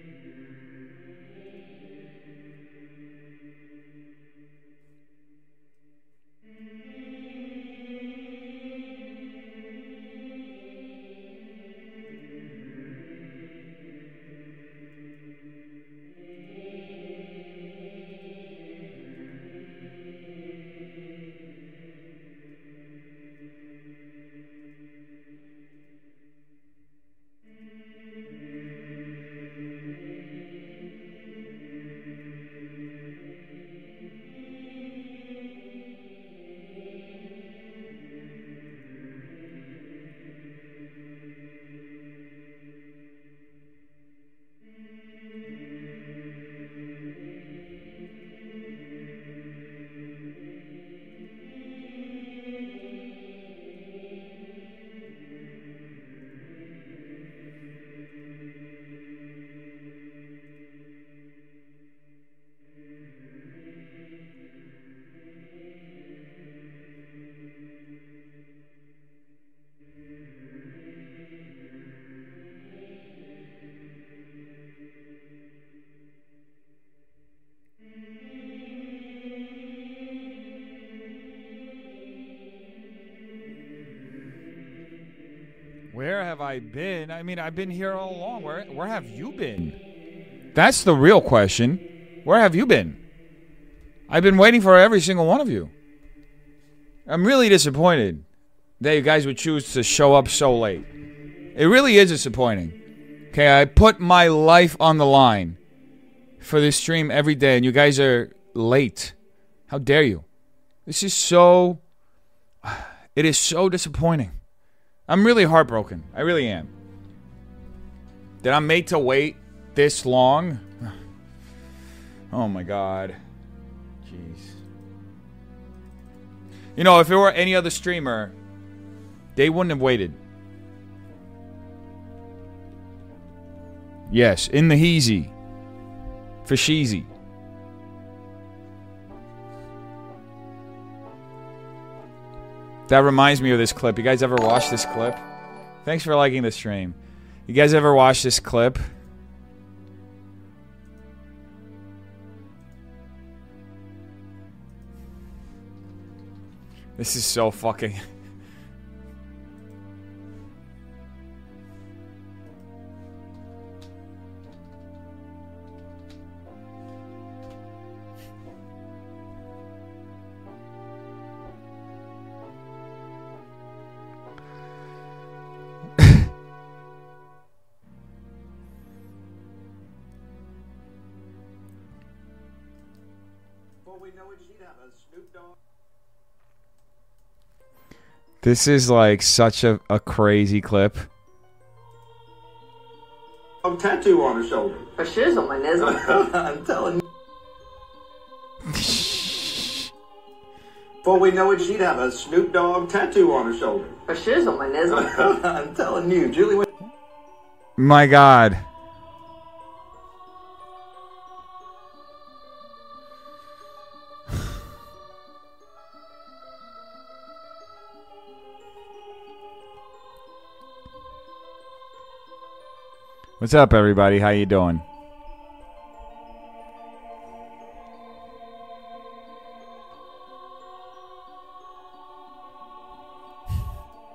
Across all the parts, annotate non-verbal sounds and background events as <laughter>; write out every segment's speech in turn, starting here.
Amen. Have I been? I mean, I've been here all along. Where where have you been? That's the real question. Where have you been? I've been waiting for every single one of you. I'm really disappointed that you guys would choose to show up so late. It really is disappointing. Okay, I put my life on the line for this stream every day, and you guys are late. How dare you? This is so. <sighs> It is so disappointing. I'm really heartbroken. I really am. That I'm made to wait this long. <sighs> Oh my god. Jeez. You know, if it were any other streamer, they wouldn't have waited. Yes, in the heezy. For sheezy. That reminds me of this clip. You guys ever watch this clip? Thanks for liking the stream. You guys ever watch this clip? This is so fucking. <laughs> This is like such a, a crazy clip. A tattoo on her shoulder. A shizzle, my nizzle. <laughs> I'm telling you. <laughs> Before we know it, she'd have a Snoop Dogg tattoo on her shoulder. A shizzle, my nizzle. <laughs> I'm telling you, Julie. My god. What's up everybody? How you doing?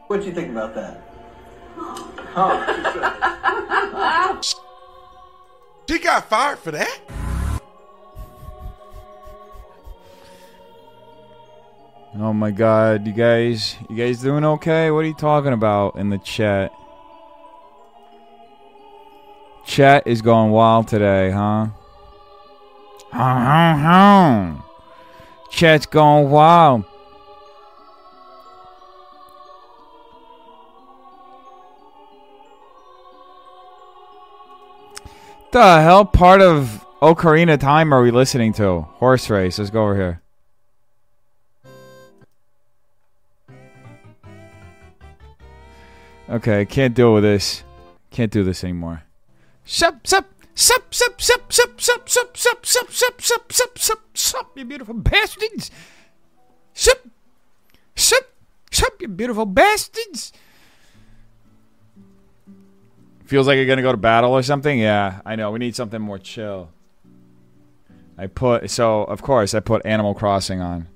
What you think about that? <laughs> She got fired for that? Oh my god, you guys you guys doing okay? What are you talking about in the chat? Chat is going wild today, huh? Chat's going wild. The hell part of Ocarina Time are we listening to? Horse race. Let's go over here. Okay, can't deal with this. Can't do this anymore. Sup, sup, sup, sup, sup, sup, sup, sup, sup, sup, sup, sup, sup, sup, sup, you beautiful bastards. Sup, sup, sup, you beautiful bastards. Feels like you're gonna go to battle or something. Yeah, I know. We need something more chill. I put so of course I put Animal Crossing on.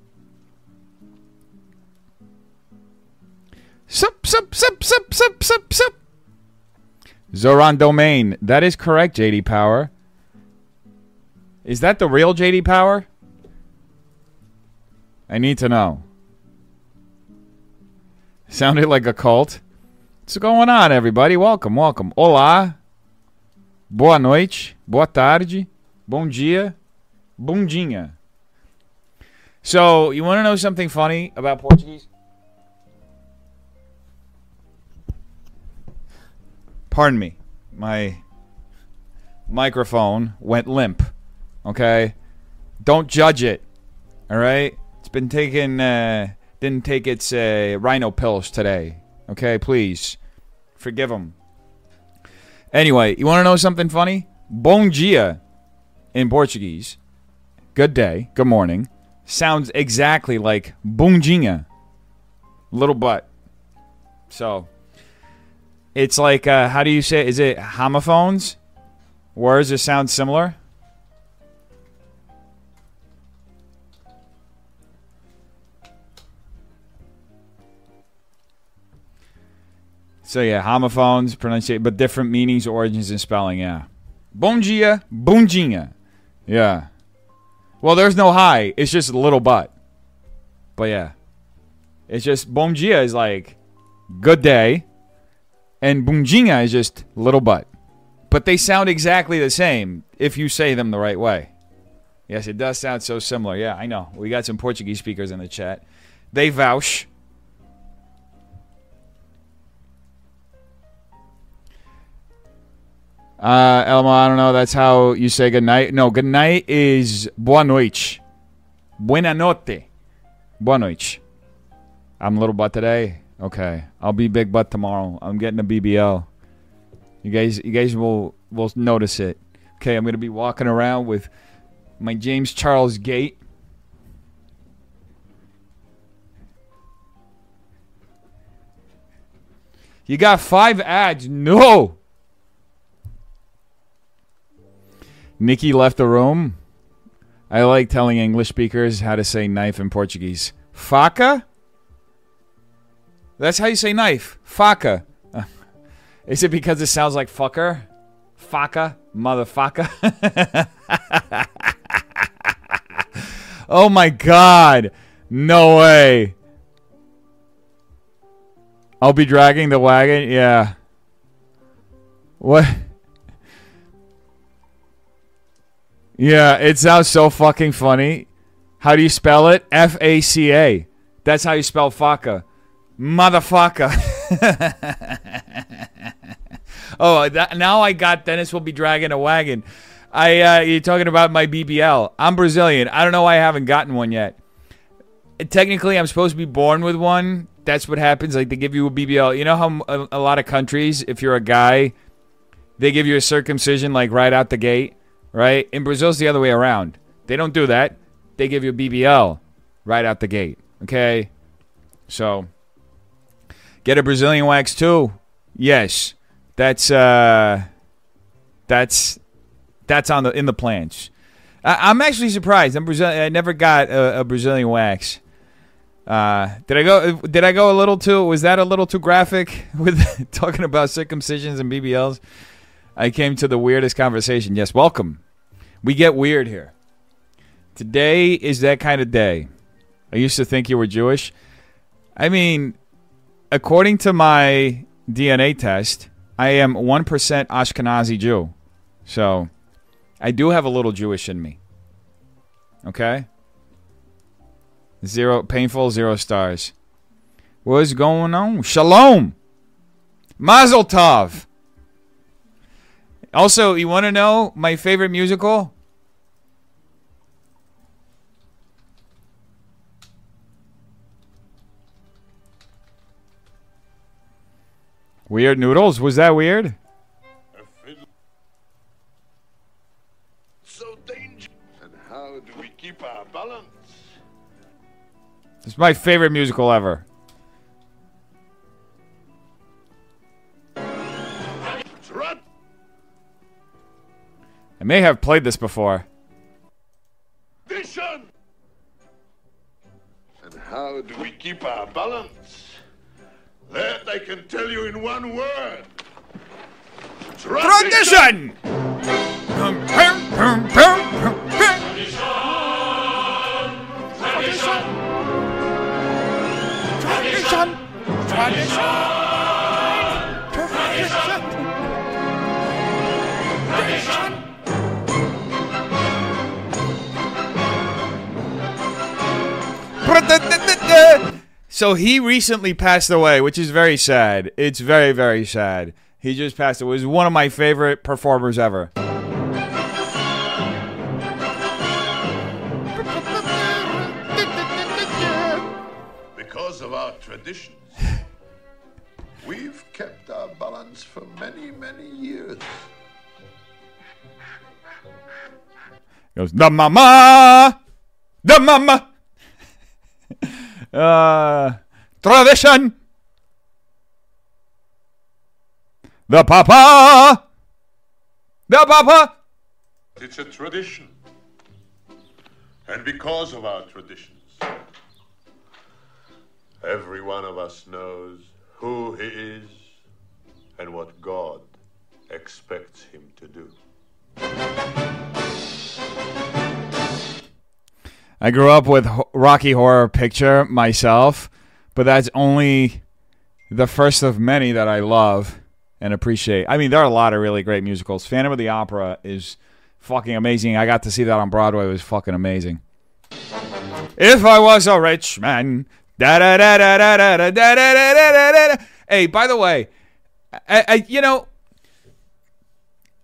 Sup sup sup sup sup sup sup. Zora's Domain. That is correct, JD Power. Is that the real JD Power? I need to know. Sounded like a cult. What's going on, everybody? Welcome, welcome. Olá. Boa noite. Boa tarde. Bom dia. Bundinha. So, you want to know something funny about Portuguese? Pardon me. My microphone went limp. Okay? Don't judge it. All right? It's been taking uh didn't take its uh, rhino pills today. Okay, please. Forgive him. Anyway, you want to know something funny? Bom dia in Portuguese. Good day, good morning. Sounds exactly like bundinha. Little butt. So, it's like, uh, how do you say, is it homophones? Words that sound similar? So yeah, homophones, pronunciation, but different meanings, origins, and spelling. Yeah. Bom dia. Yeah. Well, there's no hi. It's just a little butt. But yeah, it's just bom is like good day, and bundinha is just little butt. But they sound exactly the same if you say them the right way. Yes, it does sound so similar. Yeah, I know. We got some Portuguese speakers in the chat. They vouch. Uh, Elmo, I don't know. That's how you say good night. No, good night is boa noite. Buena notte. Boa noite. I'm a little butt today. Okay, I'll be big butt tomorrow. I'm getting a BBL. You guys, you guys will will notice it. Okay, I'm gonna be walking around with my James Charles gait. You got five ads. No. Nikki left the room. I like telling English speakers how to say knife in Portuguese. Faca? That's how you say knife. Faca. Uh, <laughs> Is it because it sounds like fucker? Faca? Motherfucker? <laughs> oh my god. No way. I'll be dragging the wagon? Yeah. What? Yeah, it sounds so fucking funny. How do you spell it? F A C A. That's how you spell faca. Motherfucker. <laughs> oh, that, now I got Dennis will be dragging a wagon. I uh, you're talking about my BBL. I'm Brazilian. I don't know why I haven't gotten one yet. Technically, I'm supposed to be born with one. That's what happens. Like they give you a BBL. You know how a, a lot of countries, if you're a guy, they give you a circumcision like right out the gate right? In Brazil, it's the other way around. They don't do that. They give you a BBL right out the gate. Okay, so get a Brazilian wax too. Yes, that's uh, that's that's on the in the plans. I, I'm actually surprised. I'm Brazil. I never got a, a Brazilian wax. Uh, did I go? Did I go a little too? Was that a little too graphic <laughs> with <laughs> talking about circumcisions and BBLs? I came to the weirdest conversation. Yes, welcome. We get weird here. Today is that kind of day. I used to think you were Jewish. I mean, according to my DNA test, I am 1% Ashkenazi Jew. So, I do have a little Jewish in me. Okay? Zero painful, zero stars. What's going on? Shalom. Mazel tov. Also, you want to know my favorite musical? Weird Noodles? Was that weird? So dangerous. And how do we keep our balance? It's my favorite musical ever. I may have played this before. Tradition! And how do we keep our balance? That I can tell you in one word. Tradition! Tradition! Tradition! Tradition! So he recently passed away, which is very sad. It's very, very sad. He just passed away. He was one of my favorite performers ever. Because of our traditions, we've kept our balance for many, many years. goes the mama, the mama, uh, tradition, the papa, the papa. It's a tradition. And because of our traditions, every one of us knows who he is and what God expects him to do. I grew up with Rocky Horror Picture myself, but that's only the first of many that I love and appreciate. I mean, there are a lot of really great musicals. Phantom of the Opera is fucking amazing. I got to see that on Broadway. It was fucking amazing. If I was a rich man, da da da da da da da da da da da da. Hey, by the way, I, I you know,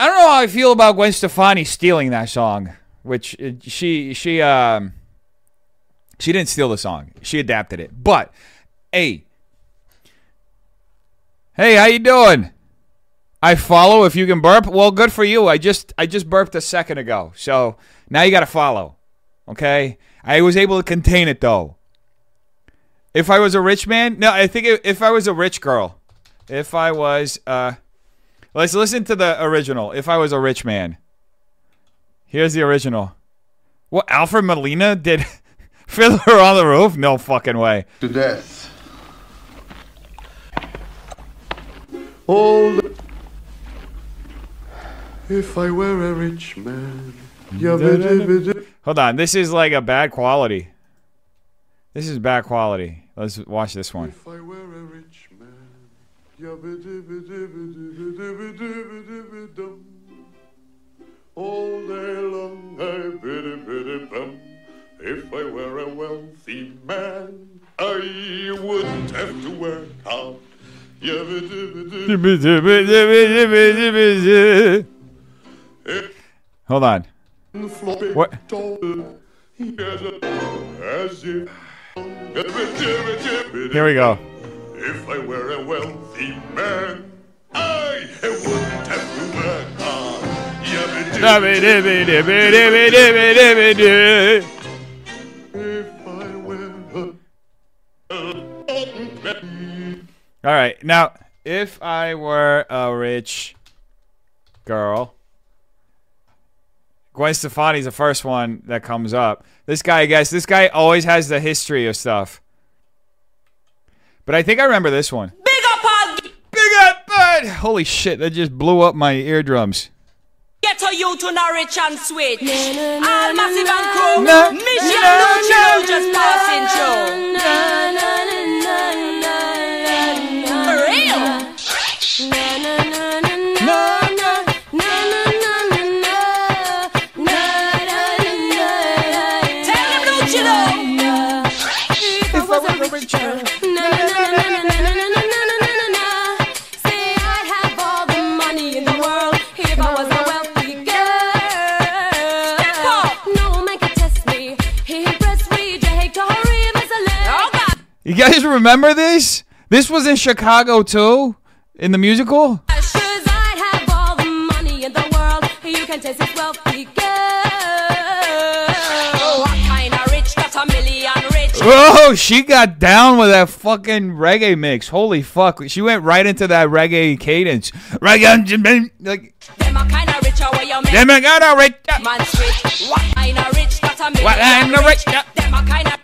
I don't know how I feel about Gwen Stefani stealing that song, which uh, she she um she didn't steal the song. She adapted it. But hey, hey, how you doing? I follow if you can burp. Well, good for you. I just I just burped a second ago. So now you got to follow. Okay? I was able to contain it though. If I was a rich man, no, I think if I was a rich girl, if I was uh Let's listen to the original. If I was a rich man. Here's the original. What Alfred Molina did <laughs> Fiddler on the Roof? No fucking way. To death. All If I were a rich man. Hold on, this is like a bad quality. This is bad quality. Let's watch this one. If I were a rich man. All day long I biddy biddy bum. If I were a wealthy man, I wouldn't have to work hard. Hold on. What? Here we go. If I were a wealthy man, I wouldn't have to work hard. All right. Now, if I were a rich girl, Gwen Stefani's the first one that comes up. This guy, I guess, this guy always has the history of stuff. But I think I remember this one. Big up all Big up, bud! Holy shit, that just blew up my eardrums. get to you to Norwich and Switch. All massive and crew. Na- Mission na- Lucha na- just passing through. You guys remember this? This was in Chicago too, in the musical. Oh, she got down with that fucking reggae mix. Holy fuck. She went right into that reggae cadence. Reggae. Like, them are kind of rich, how you make? Them are kind of rich. Man's rich. What kind of rich? What kind of rich? Them are kind of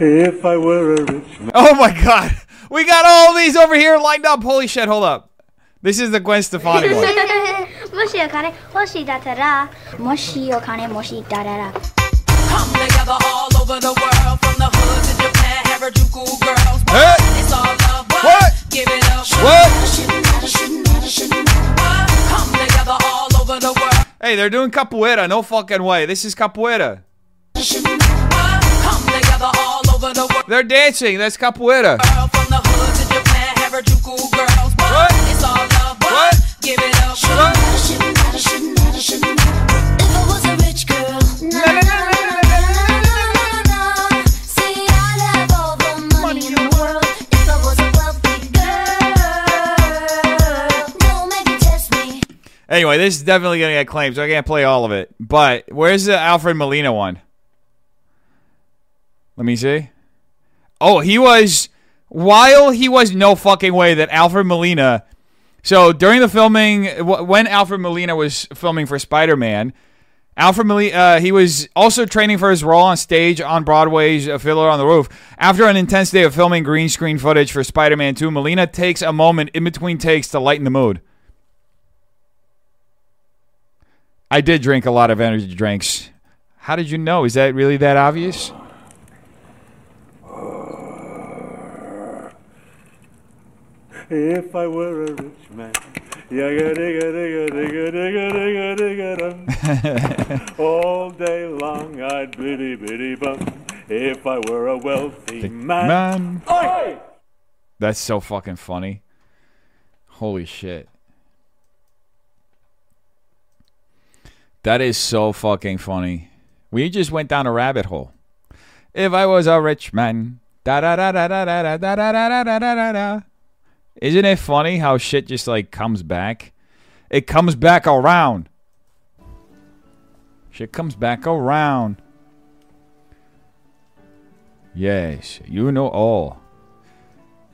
If I were a rich man. Oh my god. We got all these over here lined up. Holy shit, hold up. This is the Gwen Stefani one. <laughs> Hey. What? give it up. What? Come together all over the world. Hey, they're doing capoeira. No fucking way. This is capoeira. What? Come together all over the world, They're dancing. That's capoeira. This is definitely going to get claimed, so I can't play all of it. But where's the Alfred Molina one? Let me see. Oh, he was. While he was no fucking way that Alfred Molina. So during the filming, when Alfred Molina was filming for Spider Man, Alfred Molina, uh, he was also training for his role on stage on Broadway's uh, Fiddler on the Roof. After an intense day of filming green screen footage for Spider Man 2, Molina takes a moment in between takes to lighten the mood. I did drink a lot of energy drinks. How did you know? Is that really that obvious? If I were a rich man. All day long I'd biddy biddy bum. If I were a wealthy man. Man. That's so fucking funny. Holy shit. That is so fucking funny. We just went down a rabbit hole. If I was a rich man. Da da da da da da da da da da da da da da. Isn't it funny how shit just like comes back? It comes back around. Shit comes back around. Yes, you know all.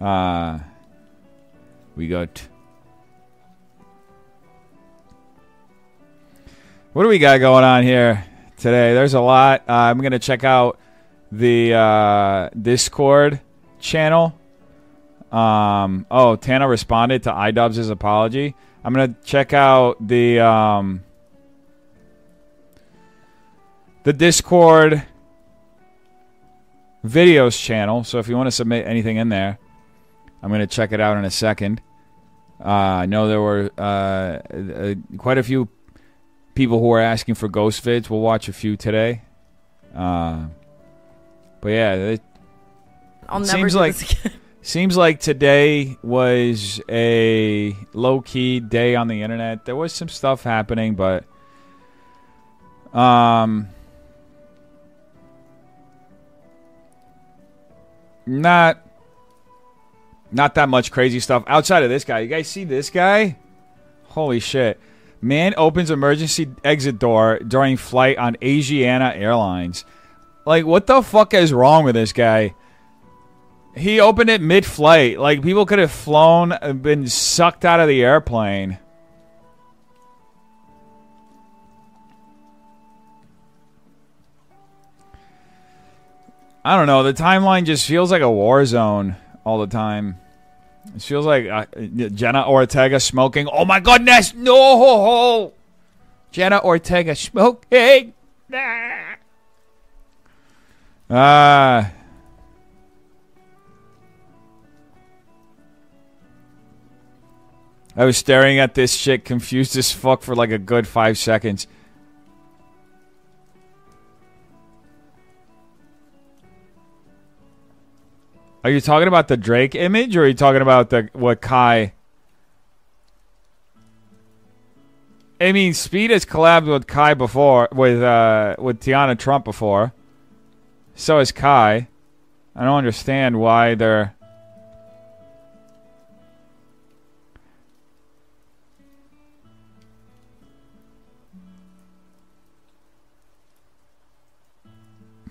Uh, we got. What do we got going on here today? There's a lot. Uh, I'm going to check out the uh, Discord channel. Um, oh, Tana responded to iDubbbz' apology. I'm going to check out the um, the Discord videos channel. So if you want to submit anything in there, I'm going to check it out in a second. Uh, I know there were uh, uh, quite a few people who are asking for ghost vids. We'll watch a few today. Uh, but yeah, it It seems like- <laughs> seems like today was a low key day on the internet. There was some stuff happening, but um, not not that much crazy stuff outside of this guy. You guys see this guy? Holy shit. Man opens emergency exit door during flight on Asiana Airlines. Like, what the fuck is wrong with this guy? He opened it mid flight. Like, people could have flown, and been sucked out of the airplane. I don't know. The timeline just feels like a war zone all the time. It feels like uh, Jenna Ortega smoking. Oh my goodness, no! Jenna Ortega smoking. Ah. I was staring at this shit confused as fuck for like a good five seconds. Are you talking about the Drake image, or are you talking about the what Kai? I mean, Speed has collabed with Kai before, with uh, with Tiana Trump before. So has Kai. I don't understand why they're.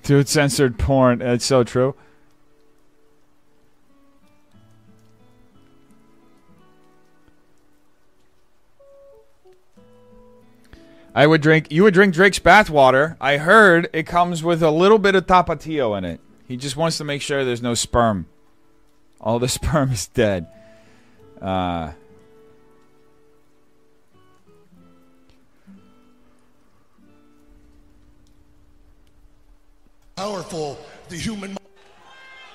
Dude, censored porn. It's so true. I would drink. You would drink Drake's bathwater. I heard it comes with a little bit of tapatio in it. He just wants to make sure there's no sperm. All the <laughs> sperm is dead. Uh, powerful the human.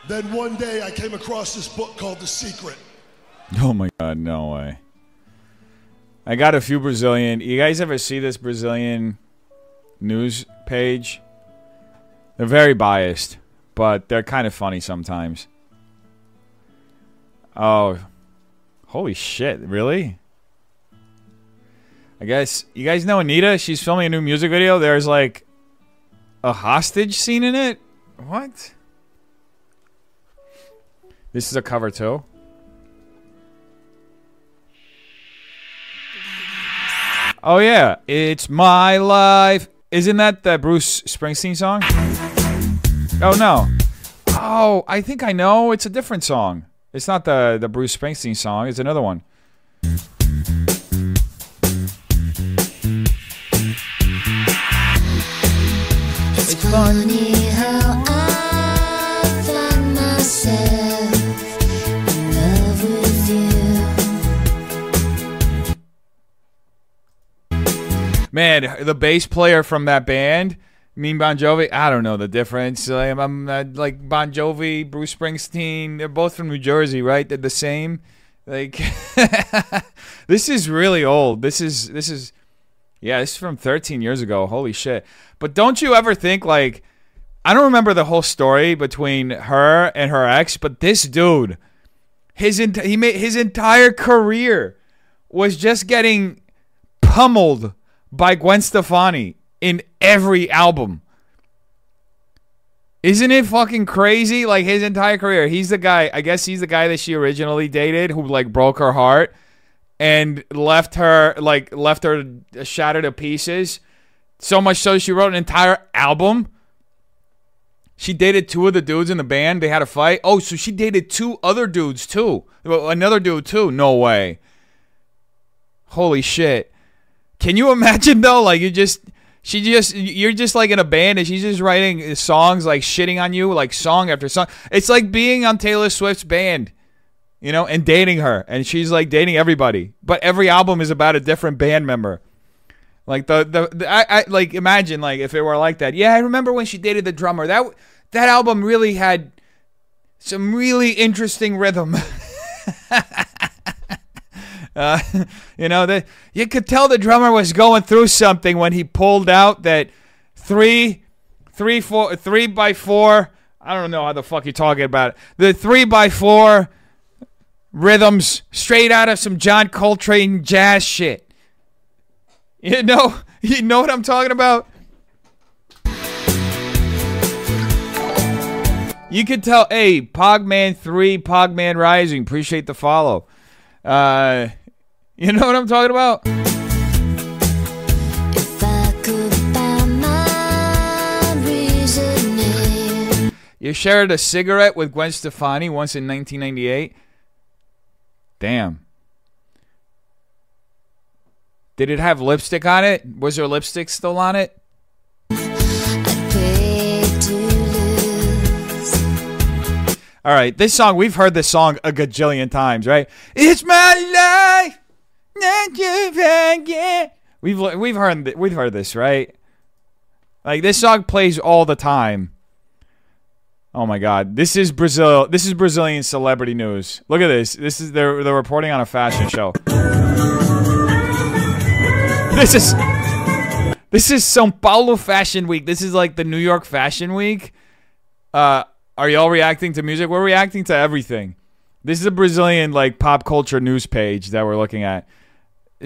Then one day I came across this book called The Secret. oh my god, no way. I got a few Brazilian. You guys ever see this Brazilian news page? They're very biased, but they're kind of funny sometimes. Oh, holy shit! Really? I guess you guys know Anitta. She's filming a new music video. There's like a hostage scene in it. What? This is a cover too. Oh yeah, it's my life. Isn't that the Bruce Springsteen song? Oh no. Oh, I think I know. It's a different song. It's not the the Bruce Springsteen song. It's another one. It's funny how I find myself Man, the bass player from that band, Mean Bon Jovi. I don't know the difference. Like, I'm uh, like Bon Jovi, Bruce Springsteen. They're both from New Jersey, right? They're the same. Like, <laughs> this is really old. This is this is, yeah, this is from 13 years ago. Holy shit! But don't you ever think like, I don't remember the whole story between her and her ex, but this dude, his ent- he made his entire career was just getting pummeled by Gwen Stefani in every album. Isn't it fucking crazy? Like his entire career, he's the guy. I guess he's the guy that she originally dated, who like broke her heart and left her like left her shattered to pieces. So much so she wrote an entire album. She dated two of the dudes in the band. They had a fight. Oh, so she dated two other dudes too. Another dude too. No way. Holy shit. Can you imagine though? Like you just she just you're just like in a band and she's just writing songs like shitting on you like song after song. It's like being on Taylor Swift's band, you know, and dating her and she's like dating everybody. But every album is about a different band member. Like the the, the I, I like imagine like if it were like that. Yeah, I remember when she dated the drummer. That that album really had some really interesting rhythm. <laughs> Uh, <laughs> you know that you could tell the drummer was going through something when he pulled out that three, three, four, three by four. I don't know how the fuck you're talking about it. The three by four rhythms straight out of some John Coltrane jazz shit. You know, <laughs> you know what I'm talking about. You could tell, hey, Pogman three, Pogman Rising. Appreciate the follow. Uh, you know what I'm talking about? If I could find my. You shared a cigarette with Gwen Stefani once in 1998. Damn. Did it have lipstick on it? Was there lipstick still on it? I'd pay to lose. All right, this song we've heard this song a gajillion times, right? It's my life, not you forget. We've we've heard we've heard this, right? Like this song plays all the time. Oh my God, this is Brazil. This is Brazilian celebrity news. Look at this. This is they're they're reporting on a fashion show. This is this is São Paulo Fashion Week. This is like the New York Fashion Week. Uh, Are y'all reacting to music? We're reacting to everything. This is a Brazilian like pop culture news page that we're looking at.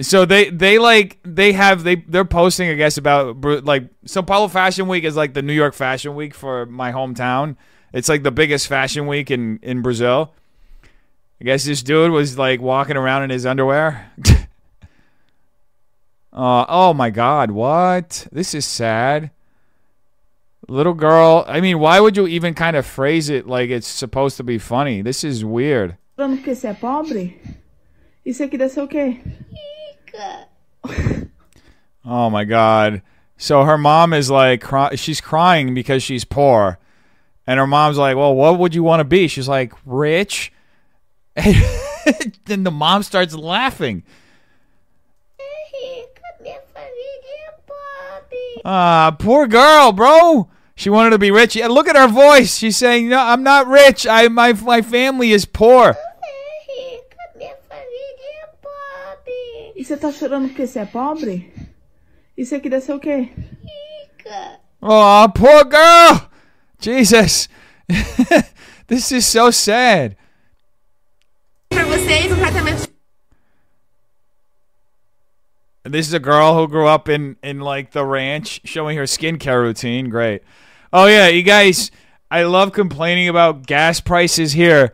So they they like they have they they're posting I guess about like Sao Paulo Fashion Week is like the New York Fashion Week for my hometown. It's like the biggest fashion week in in Brazil. I guess this dude was like walking around in his underwear. <laughs> uh, oh my god, what? This is sad. Little girl, I mean, why would you even kind of phrase it like it's supposed to be funny? This is weird. Falando porque você é pobre? Isso aqui deve ser o quê? <laughs> Oh my god. So her mom is like cry- she's crying because she's poor. And her mom's like, "Well, what would you want to be?" She's like, "Rich." And <laughs> then the mom starts laughing. Ah, poor girl, bro. She wanted to be rich. Yeah, look at her voice. She's saying, "No, I'm not rich. I my my family is poor." E você tá chorando porque você é pobre? Isso aqui deve ser o quê? Oh, poor girl. Jesus. <laughs> this is so sad. Pra vocês, um tratamento This is a girl who grew up in in like the ranch, showing her skincare routine. Great. Oh yeah, you guys. I love complaining about gas prices here,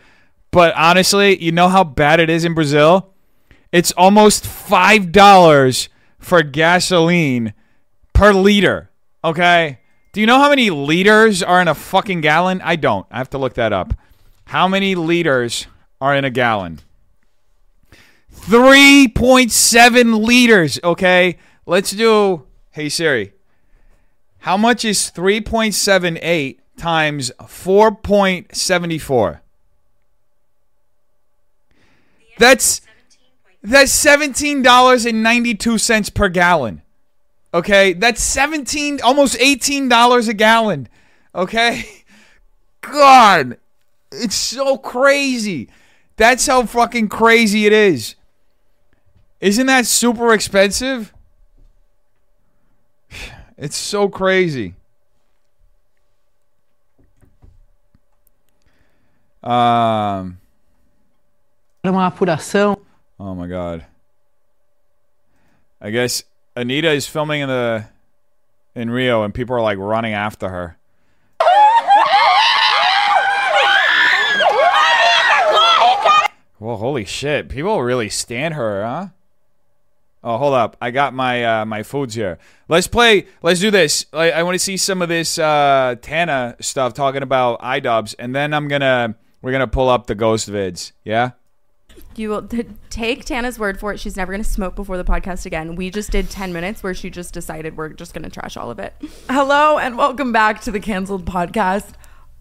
but honestly, you know how bad it is in Brazil. It's almost five dollars for gasoline per liter. Okay. Do you know how many liters are in a fucking gallon? I don't. I have to look that up. How many liters are in a gallon? 3.7 liters, okay? Let's do Hey Siri. How much is 3.78 times 4.74? That's that's $17.92 per gallon. Okay? That's 17 almost $18 a gallon. Okay? <laughs> God. It's so crazy. That's how fucking crazy it is. Isn't that super expensive? <sighs> It's so crazy. Um. Uma apuração. Oh my god. I guess Anitta is filming in the in Rio, and people are like running after her. Well, holy shit! People really stand her, huh? Oh, hold up! I got my uh, my foods here. Let's play. Let's do this. I, I want to see some of this uh, Tana stuff talking about iDubbbz, and then I'm gonna we're gonna pull up the ghost vids. Yeah. You will t- take Tana's word for it. She's never going to smoke before the podcast again. We just did 10 minutes where she just decided we're just going to trash all of it. Hello and welcome back to the canceled podcast.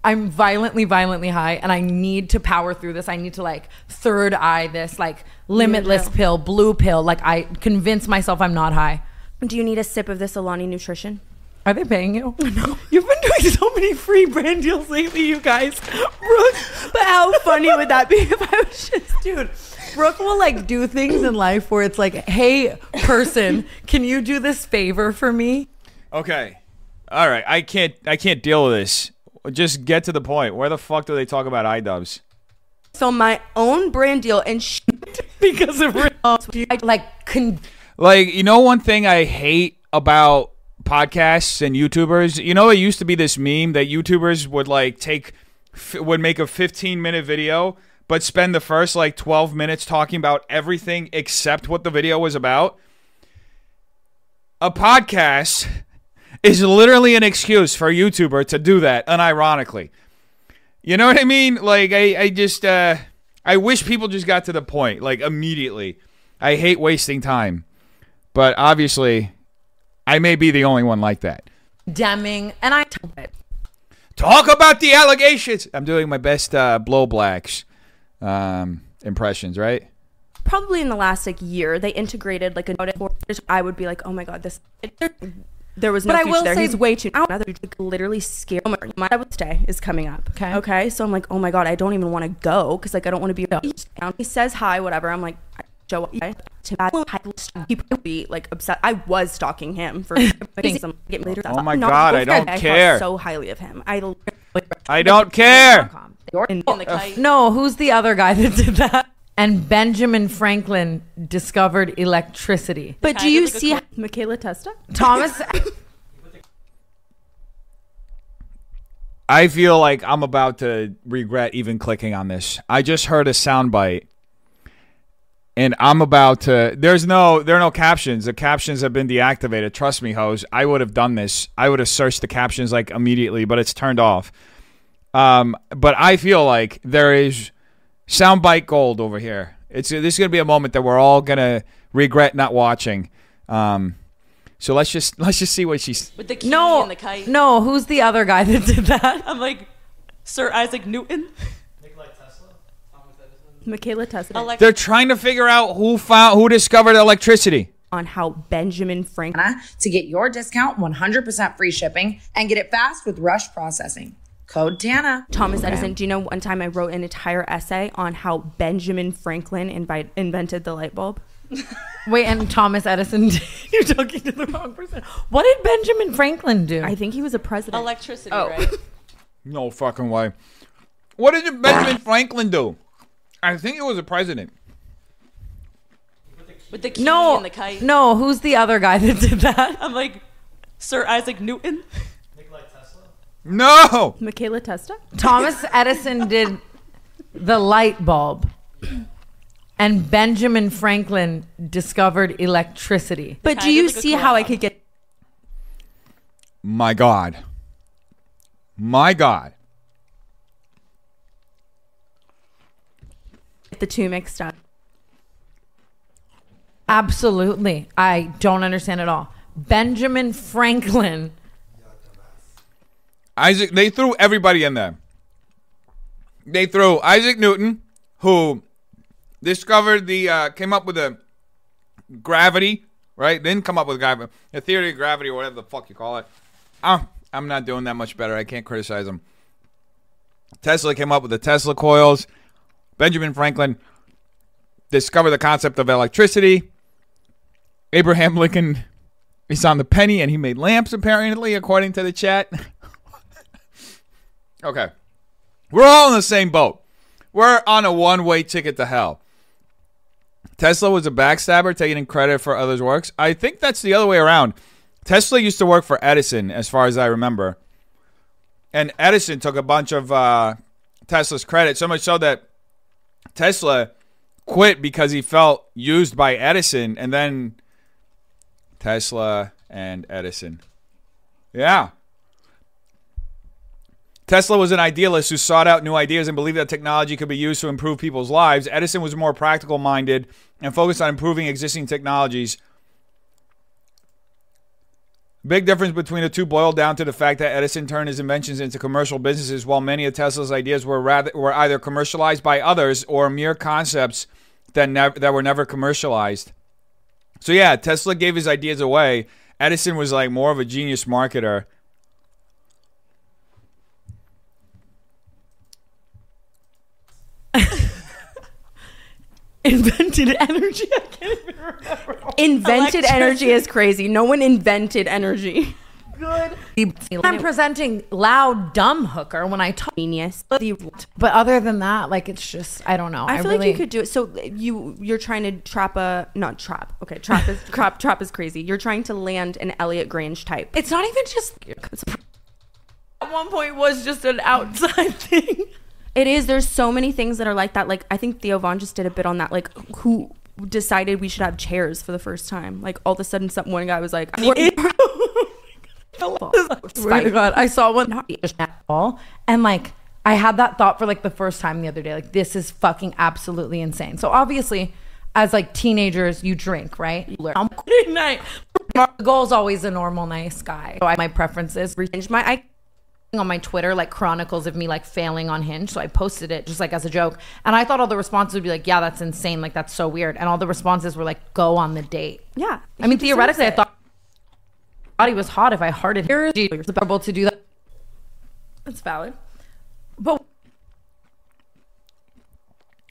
I'm violently, violently high, and I need to power through this. I need to like third eye this, like limitless pill, blue pill. Like I convince myself I'm not high. Do you need a sip of this Alani Nutrition? Are they paying you? No. <laughs> You've been doing so many free brand deals lately, you guys. Brooke, But how funny would that be if I was just, dude. Brooke will like do things in life where it's like, hey, person, can you do this favor for me? Okay. All right. I can't. I can't deal with this. Just get to the point. Where the fuck do they talk about iDubbbz? So my own brand deal and sh- <laughs> because of <laughs> I, like con- Like, you know, one thing I hate about podcasts and YouTubers. You know, it used to be this meme that YouTubers would like take, would make a 15 minute video, but spend the first like 12 minutes talking about everything except what the video was about. A podcast <laughs> is literally an excuse for a YouTuber to do that, unironically. You know what I mean? Like, I, I just, uh, I wish people just got to the point, like, immediately. I hate wasting time. But obviously, I may be the only one like that. Deming, and I Talk about the allegations. I'm doing my best uh, blow blacks um, impressions, right? probably in the last like year they integrated like a notice. I would be like, oh my god, this. <laughs> There was no But I will there. say- He's way too. Another like, literally scared. Oh my, my Mother's Day is coming up. Okay. Okay. So I'm like, oh my god, I don't even want to go because like I don't want to be. He says hi, whatever. I'm like, Joe. To that, he would be like upset. I was stalking him for <laughs> things. I'm getting oh later. Oh my God, I don't I care. thought so highly of him. I I don't care. No, who's the other guy that did that? And Benjamin Franklin discovered electricity. But do you see Nikola Tesla? Thomas <laughs> I feel like I'm about to regret even clicking on this. I just heard a soundbite. And I'm about to there's no there are no captions. The captions have been deactivated. Trust me, hoes. I would have done this. I would have searched the captions like immediately, but it's turned off. Um, but I feel like there is soundbite gold over here. It's this is gonna be a moment that we're all gonna regret not watching. Um, so let's just <laughs> let's just see what she's. With the key No, and the kite. no, who's the other guy that did that? I'm like, Sir Isaac Newton. <laughs> Michaela Testa. They're trying to figure out who found who discovered electricity. on how Benjamin Franklin to get your discount 100% free shipping and get it fast with rush processing. Code Tana. Thomas Okay. Edison. Do you know one time I wrote an entire essay on how Benjamin Franklin invite, invented the light bulb? <laughs> Wait, and Thomas Edison, <laughs> you're talking to the wrong person. What did Benjamin Franklin do? I think he was a president. Electricity, Oh. right? <laughs> No fucking way. What did Benjamin Franklin do? I think it was a president. With the key no, and the kite. no, who's the other guy that did that? <laughs> I'm like, Sir Isaac Newton. Nikola Tesla? No. Michaela Testa. Thomas Edison did the light bulb. And Benjamin Franklin discovered electricity. But do you see how I could get My God. My God. The two mixed up? Absolutely. I don't understand at all. Benjamin Franklin. Isaac, they threw everybody in there. They threw Isaac Newton, who discovered the, uh, came up with the gravity, right? Didn't come up with gravity, the theory of gravity, or whatever the fuck you call it. Ah, I'm not doing that much better. I can't criticize him. Tesla came up with the Tesla coils. Benjamin Franklin discovered the concept of electricity. Abraham Lincoln is on the penny and he made lamps, apparently, according to the chat. <laughs> okay. We're all in the same boat. We're on a one way ticket to hell. Tesla was a backstabber taking credit for others' works. I think that's the other way around. Tesla used to work for Edison, as far as I remember. And Edison took a bunch of uh, Tesla's credit, so much so that Tesla quit because he felt used by Edison, and then Tesla and Edison. Yeah. Tesla was an idealist who sought out new ideas and believed that technology could be used to improve people's lives. Edison was more practical minded and focused on improving existing technologies. Big difference between the two boiled down to the fact that Edison turned his inventions into commercial businesses, while many of Tesla's ideas were rather were either commercialized by others or mere concepts that never that were never commercialized. So yeah, Tesla gave his ideas away. Edison was like more of a genius marketer. Invented energy. <laughs> I can't even remember. Invented energy is crazy. No one invented energy. Good. I'm presenting loud, dumb hooker when I talk. Genius. But other than that, like it's just I don't know. I feel really, like you could do it. So you you're trying to trap a not trap. Okay, trap is trap trap is crazy. You're trying to land an Elliot Grange type. It's not even just. At one point, was just an outside <laughs> thing. It is. There's so many things that are like that. Like I think Theo Von just did a bit on that. Like who decided we should have chairs for the first time? Like all of a sudden, some one guy was like, <laughs> Swear to God, I saw one all, and like I had that thought for like the first time the other day. Like this is fucking absolutely insane. So obviously, as like teenagers, you drink, right? You learn. Good night. My goal's always a normal, nice guy. So I, my preferences. My I on my Twitter like chronicles of me like failing on Hinge. So I posted it just like as a joke, and I thought all the responses would be like, "Yeah, that's insane. Like that's so weird." And all the responses were like, "Go on the date." Yeah. I mean, theoretically, I thought thought he was hot if I hearted him. It's able to do that. That's valid. But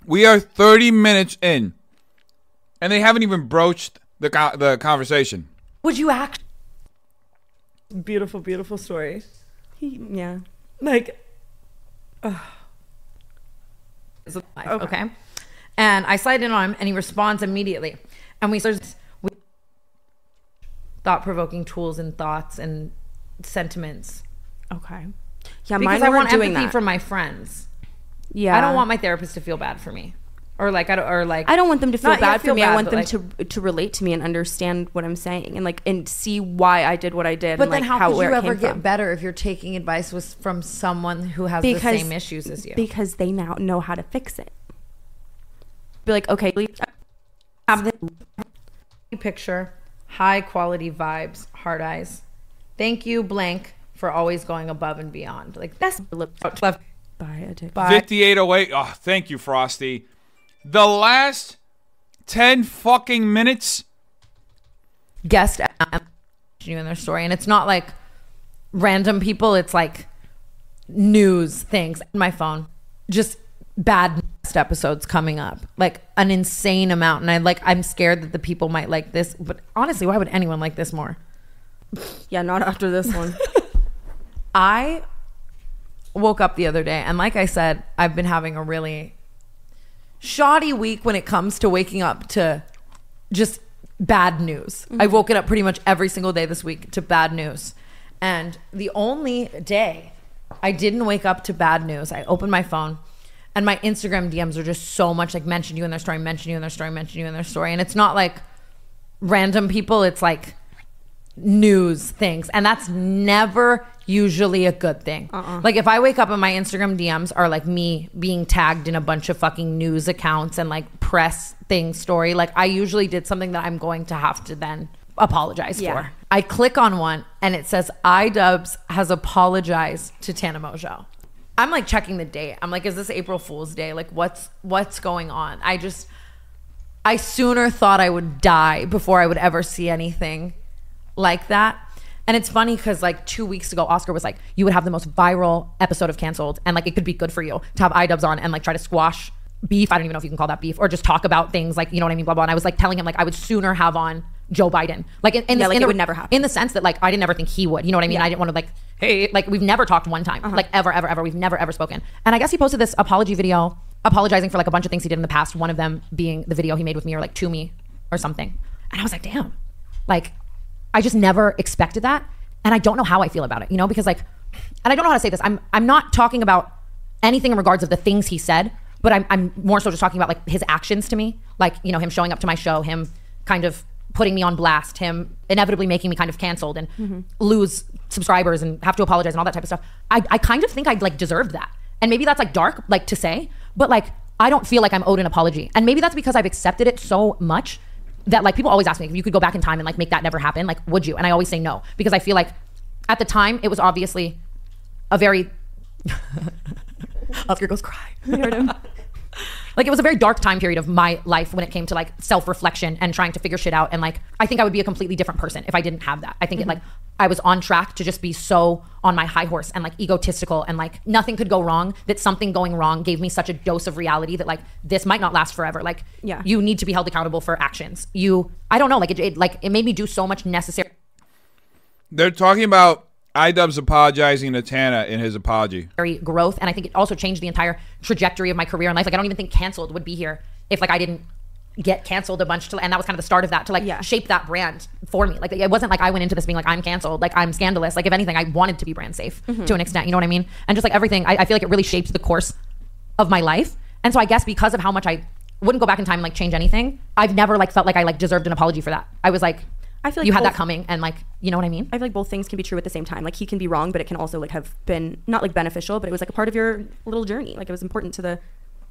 We are 30 minutes in, and they haven't even broached the co- the conversation. would you act? Beautiful, beautiful story. He, yeah. Like, is live, okay. And I slide in on him, and he responds immediately. And we start with thought provoking tools and thoughts and sentiments. Okay. Yeah, because I want empathy that. from my friends. Yeah. I don't want my therapist to feel bad for me, or like I don't, or like I don't want them to feel not- yeah, bad for me. I want them like- to to relate to me and understand what I'm saying and like and see why I did what I did. But and, then like, how, how could where you ever get from. better if you're taking advice was from someone who has the same issues as you? Because they now know how to fix it. Be like, okay, leave- have the picture, high quality vibes, hard eyes. Thank you, blank, for always going above and beyond. Like that's left. Bye, addict. Bye. 5808. Oh, ah, thank you, Frosty. The last 10 fucking minutes. guest um, you in their story, and it's not like random people. It's like news things. My phone, just bad guest episodes coming up, like an insane amount. And I like, I'm scared that the people might like this, but honestly, why would anyone like this more? Yeah, not after this one. <laughs> I woke up the other day, and like I said, I've been having a really shoddy week when it comes to waking up to just bad news. I've mm-hmm. woken up pretty much every single day this week to bad news. And the only day I didn't wake up to bad news, I opened my phone and my Instagram DMs are just so much like mention you in their story, mention you in their story, mention you in their story. And it's not like random people, it's like news things. And that's never usually a good thing. Uh-uh. Like if I wake up and my Instagram DMs are like me being tagged in a bunch of fucking news accounts and like press thing story, like I usually did something that I'm going to have to then apologize Yeah. for. I click on one and it says iDubbbz has apologized to Tana Mongeau. I'm like checking the date. I'm like, is this April Fool's Day? Like what's what's going on? I just I sooner thought I would die before I would ever see anything like that. And it's funny because like two weeks ago, Oscar was like, you would have the most viral episode of Cancelled, and like it could be good for you to have iDubbbz on and like try to squash beef. I don't even know if you can call that beef, or just talk about things like you know what I mean, blah blah. And I was like telling him like I would sooner have on Joe Biden, like in, in Yeah, the- like in it the- would never happen. in the sense that like I didn't ever think he would. You know what I mean? Yeah. I didn't want to like hey like we've never talked one time Uh-huh. like ever ever ever we've never ever spoken. And I guess he posted this apology video apologizing for like a bunch of things he did in the past. One of them being the video he made with me or like to me or something. And I was like, damn, like I just never expected that. And I don't know how I feel about it, you know, because like, and I don't know how to say this. I'm I'm not talking about anything in regards of the things he said, but I'm I'm more so just talking about like his actions to me, like you know him showing up to my show, him kind of putting me on blast, him inevitably making me kind of canceled and mm-hmm. lose subscribers and have to apologize and all that type of stuff. I I kind of think I like deserved that, and maybe that's like dark like to say, but like I don't feel like I'm owed an apology, and maybe that's because I've accepted it so much that like people always ask me if you could go back in time and like make that never happen like would you and i always say no because i feel like at the time it was obviously a very <laughs> oscar goes cry I heard him. <laughs> like it was a very dark time period of my life when it came to like self-reflection and trying to figure shit out. And like i think i would be a completely different person if i didn't have that. I think it like i was on track to just be so on my high horse and like egotistical and like nothing could go wrong that something going wrong gave me such a dose of reality that like this might not last forever. Like Yeah. you need to be held accountable for actions. You i don't know. Like it, it like it made me do so much necessary. They're talking about iDubbbz apologizing to Tana in his apology. growth and i think it also changed the entire trajectory of my career in life. Like i don't even think canceled would be here if like i didn't get canceled a bunch to and that was kind of the start of that to like shape that brand for me. Like it wasn't like i went into this being like i'm canceled like i'm scandalous. Like if anything i wanted to be brand safe Mhm. to an extent you know what i mean? And just like everything I, I feel like it really shaped the course of my life. And so i guess because of how much i wouldn't go back in time and like change anything i've never like felt like i like deserved an apology for that. I was like I feel like you had that coming and like you know what i mean I feel like both things can be true at the same time. Like he can be wrong, but it can also like have been not like beneficial, but it was like a part of your little journey. Like it was important to the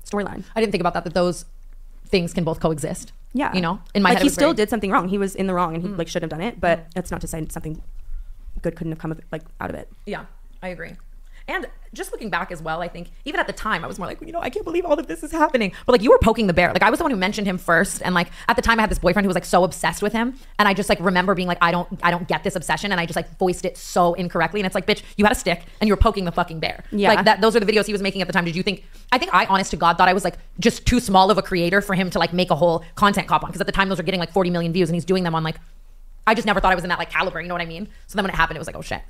storyline. I didn't think about that. That those things can both coexist. Yeah, you know, in my like head, he still very- did something wrong. He was in the wrong, and he Mm. like should have done it. But that's not to say something good couldn't have come of like out of it. Yeah, I agree. And just looking back as well, I think even at the time I was more like, you know, I can't believe all of this is happening. But like you were poking the bear. Like I was the one who mentioned him first, and like at the time I had this boyfriend who was like so obsessed with him, and I just like remember being like, I don't, I don't get this obsession, and I just like voiced it so incorrectly. And it's like, bitch, you had a stick and you were poking the fucking bear. Yeah. like that. Those are the videos he was making at the time. Did you think? I think I, honest to God, thought I was like just too small of a creator for him to like make a whole content cop on because at the time those were getting like 40 million views, and he's doing them on like. I just never thought I was in that like caliber. You know what I mean? So then when it happened, it was like, oh shit.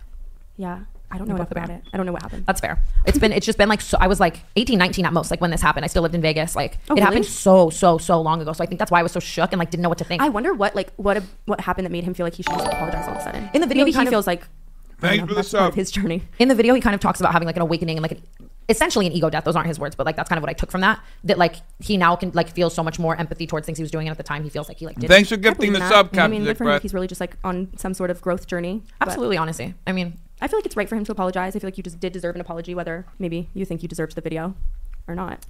Yeah. I don't know enough about it. I don't know what happened. That's fair. It's been it's just been like so I was like 18, 19 at most like when this happened. I still lived in Vegas. Like Oh, it happened so so so long ago. So I think that's why I was so shook and like didn't know what to think. I wonder what like what what happened that made him feel like he should just apologize all of a sudden. In the video, maybe he he kind of- feels like I Thanks don't for the that's of sub. his journey. In the video, he kind of talks about having like an awakening and like an, essentially an ego death. Those aren't his words, but like that's kind of what I took from that. That like he now can like feel so much more empathy towards things he was doing, and at the time he feels like he like did. Thanks for gifting believe the that. sub, I mean, Dick good for him if he's really just like on some sort of growth journey. but Absolutely, honestly. I mean, I feel like it's right for him to apologize. I feel like you just did deserve an apology, whether maybe you think you deserved the video or not.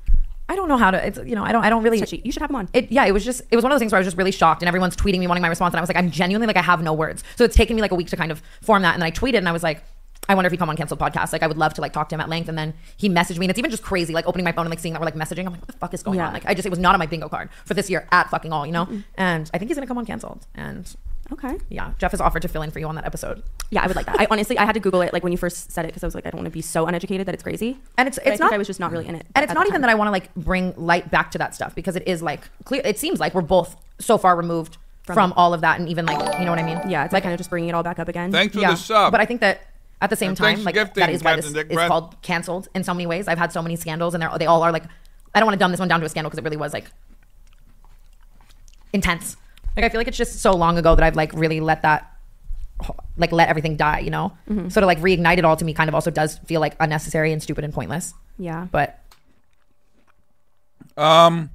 I don't know how to. It's you know I don't I don't really. Touchy. You should have him on. It, yeah, it was just it was one of those things where I was just really shocked, and everyone's tweeting me wanting my response, and I was like, I'm genuinely like I have no words. So it's taken me like a week to kind of form that, and then I tweeted, and I was like. I wonder if he come on canceled podcast. Like I would love to like talk to him at length, and then he messaged me, and it's even just crazy. Like opening my phone and like seeing that we're like messaging. I'm like, what the fuck is going Yeah. on? Like I just it was not on my bingo card for this year at fucking all, you know. Mm-hmm. And I think he's gonna come on canceled. And Okay. yeah, Jeff has offered to fill in for you on that episode. Yeah, I would like that. I honestly, I had to Google it like when you first said it because I was like, I don't want to be so uneducated that it's crazy. And it's But I it's think not I was just not really in it. and it's not even that I want to like bring light back to that stuff because it is like clear. It seems like we're both so far removed from, From all of that, and even like you know what I mean. Yeah, it's like kind of just bringing it all back up again. Thanks for yeah. the sub. But I think that at the same And time, like gifting, that is why Captain this is called canceled in so many ways. I've had so many scandals, and they're they all are like. I don't want to dumb this one down to a scandal because it really was like intense. Like I feel like it's just so long ago that I've like really let that like let everything die, you know. Mhm. So to like reignite it all to me kind of also does feel like unnecessary and stupid and pointless. Yeah. But Um.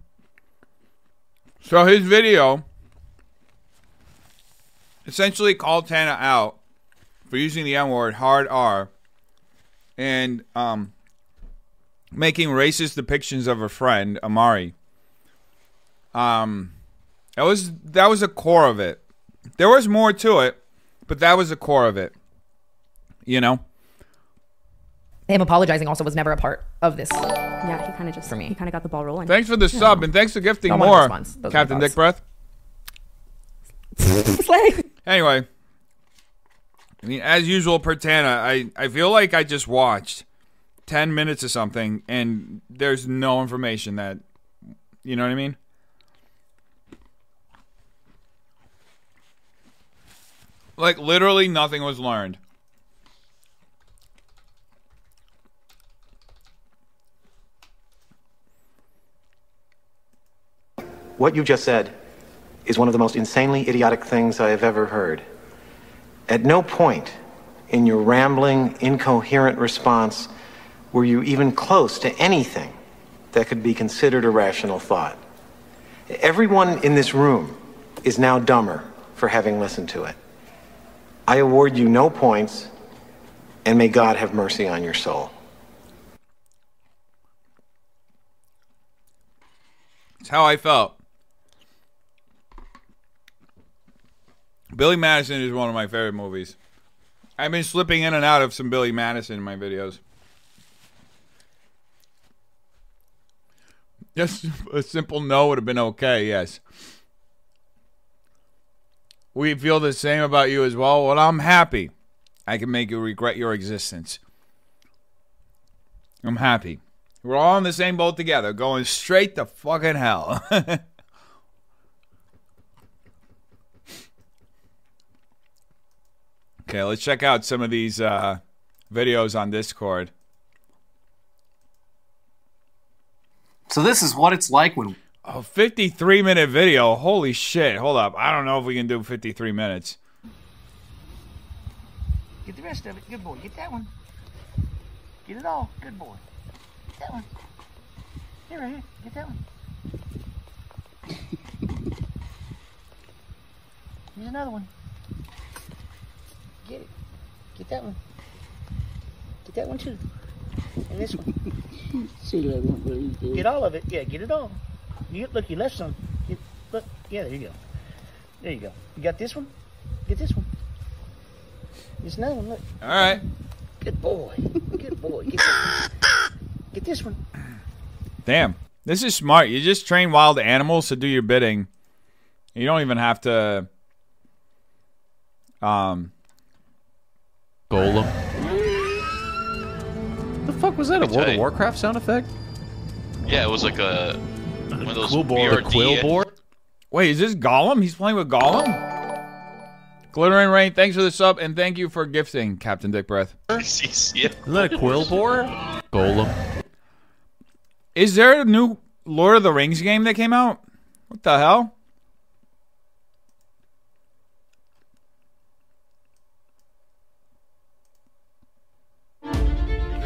So his video essentially called Tana out for using the N word, hard R, and um, making racist depictions of her friend Amari. Um, that was that was a core of it. There was more to it, but that was the core of it. You know. him apologizing also was never a part of this. Yeah, he kind of just For me. he kind of got the ball rolling. Thanks for the sub and thanks for gifting I wanted more, response. Those are my Captain Dick. Breath. <laughs> Anyway, I mean, as usual, Pertana, I, I feel like I just watched 10 minutes of something and there's no information that, you know what I mean? Like, literally nothing was learned. What you just said is one of the most insanely idiotic things I have ever heard. At no point in your rambling, incoherent response were you even close to anything that could be considered a rational thought. Everyone in this room is now dumber for having listened to it. I award you no points, and may God have mercy on your soul. It's how I felt. Billy Madison is one of my favorite movies. I've been slipping in and out of some Billy Madison in my videos. Just a simple no would have been okay, yes. We feel the same about you as well. Well, I'm happy. I can make you regret your existence. I'm happy. We're all in the same boat together, going straight to fucking hell. <laughs> okay, let's check out some of these uh, videos on Discord. So this is what it's like when A 53 minute video. Holy shit. Hold up. I don't know if we can do 53 minutes. Get the rest of it. Good boy. Get that one. Get it all. Good boy. Get that one. Here, right here. Get that one. <laughs> Here's another one. Get it. Get that one. Get that one too. And this one. <laughs> See, that won't really. Get all of it. Yeah, get it all. You look, you left some. Get, look, yeah, there you go. There you go. You got this one. Get this one. There's another one. Look. All right. Good boy. Good boy. Get, this- get this one. Damn. This is smart. You just train wild animals to do your bidding. You don't even have to. Um. Golem. The fuck was that? A World of. Warcraft sound effect? Yeah, it was like a one of those Quill board. BRD The quill board? Wait, is this Gollum? He's playing with Gollum? Glittering Rain, thanks for the sub, and thank you for gifting Captain Dick Breath. Is that a Quilboar? Golem. Is there a new Lord of the Rings game that came out? What the hell?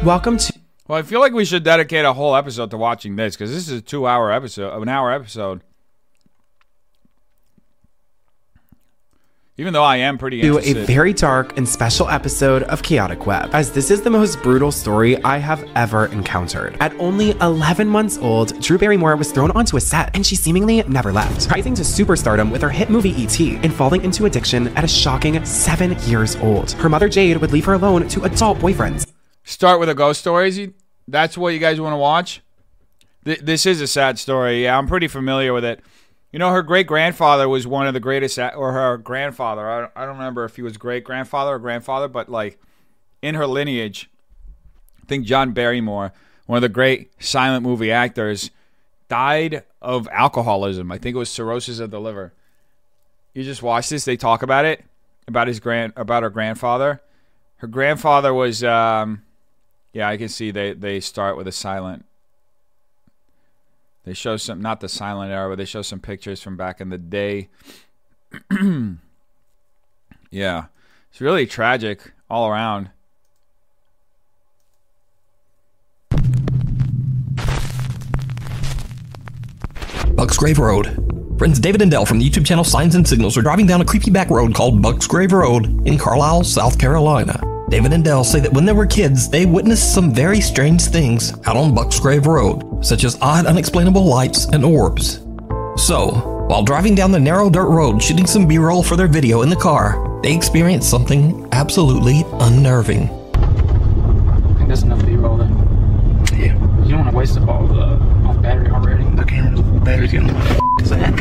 Welcome to. Well, I feel like we should dedicate a whole episode to watching this because this is a two-hour episode, an hour episode. Even though I am pretty to a very dark and special episode of Chaotic Web, as this is the most brutal story I have ever encountered. At only 11 months old, Drew Barrymore was thrown onto a set, and she seemingly never left, rising to superstardom with her hit movie E.T. and falling into addiction at a shocking seven years old. Her mother Jaid would leave her alone to adult boyfriends. Start with the ghost stories. That's what you guys want to watch. Th- this is a sad story. Yeah, I'm pretty familiar with it. You know, her great grandfather was one of the greatest, or her grandfather. I don't, I don't remember if he was great grandfather or grandfather, but like in her lineage, I think John Barrymore, one of the great silent movie actors, died of alcoholism. I think it was cirrhosis of the liver. You just watch this. They talk about it about his grand about her grandfather. Her grandfather was, um, yeah, I can see they they start with a silent. They show some, not the silent era, but they show some pictures from back in the day. <clears throat> yeah, it's really tragic all around. Bucks Grave Road. Friends David and Dell from the YouTube channel Signs and Signals are driving down a creepy back road called Bucks Grave Road in Carlisle, South Carolina. David and Dell say that when they were kids, they witnessed some very strange things out on Bucksgrave Road, such as odd, unexplainable lights and orbs. So, while driving down the narrow dirt road shooting some B roll for their video in the car, they experienced something absolutely unnerving. I think that's enough B-roll then. Yeah. You don't want to waste up all the all the uh, battery already. The camera's battery's getting what the f- is that?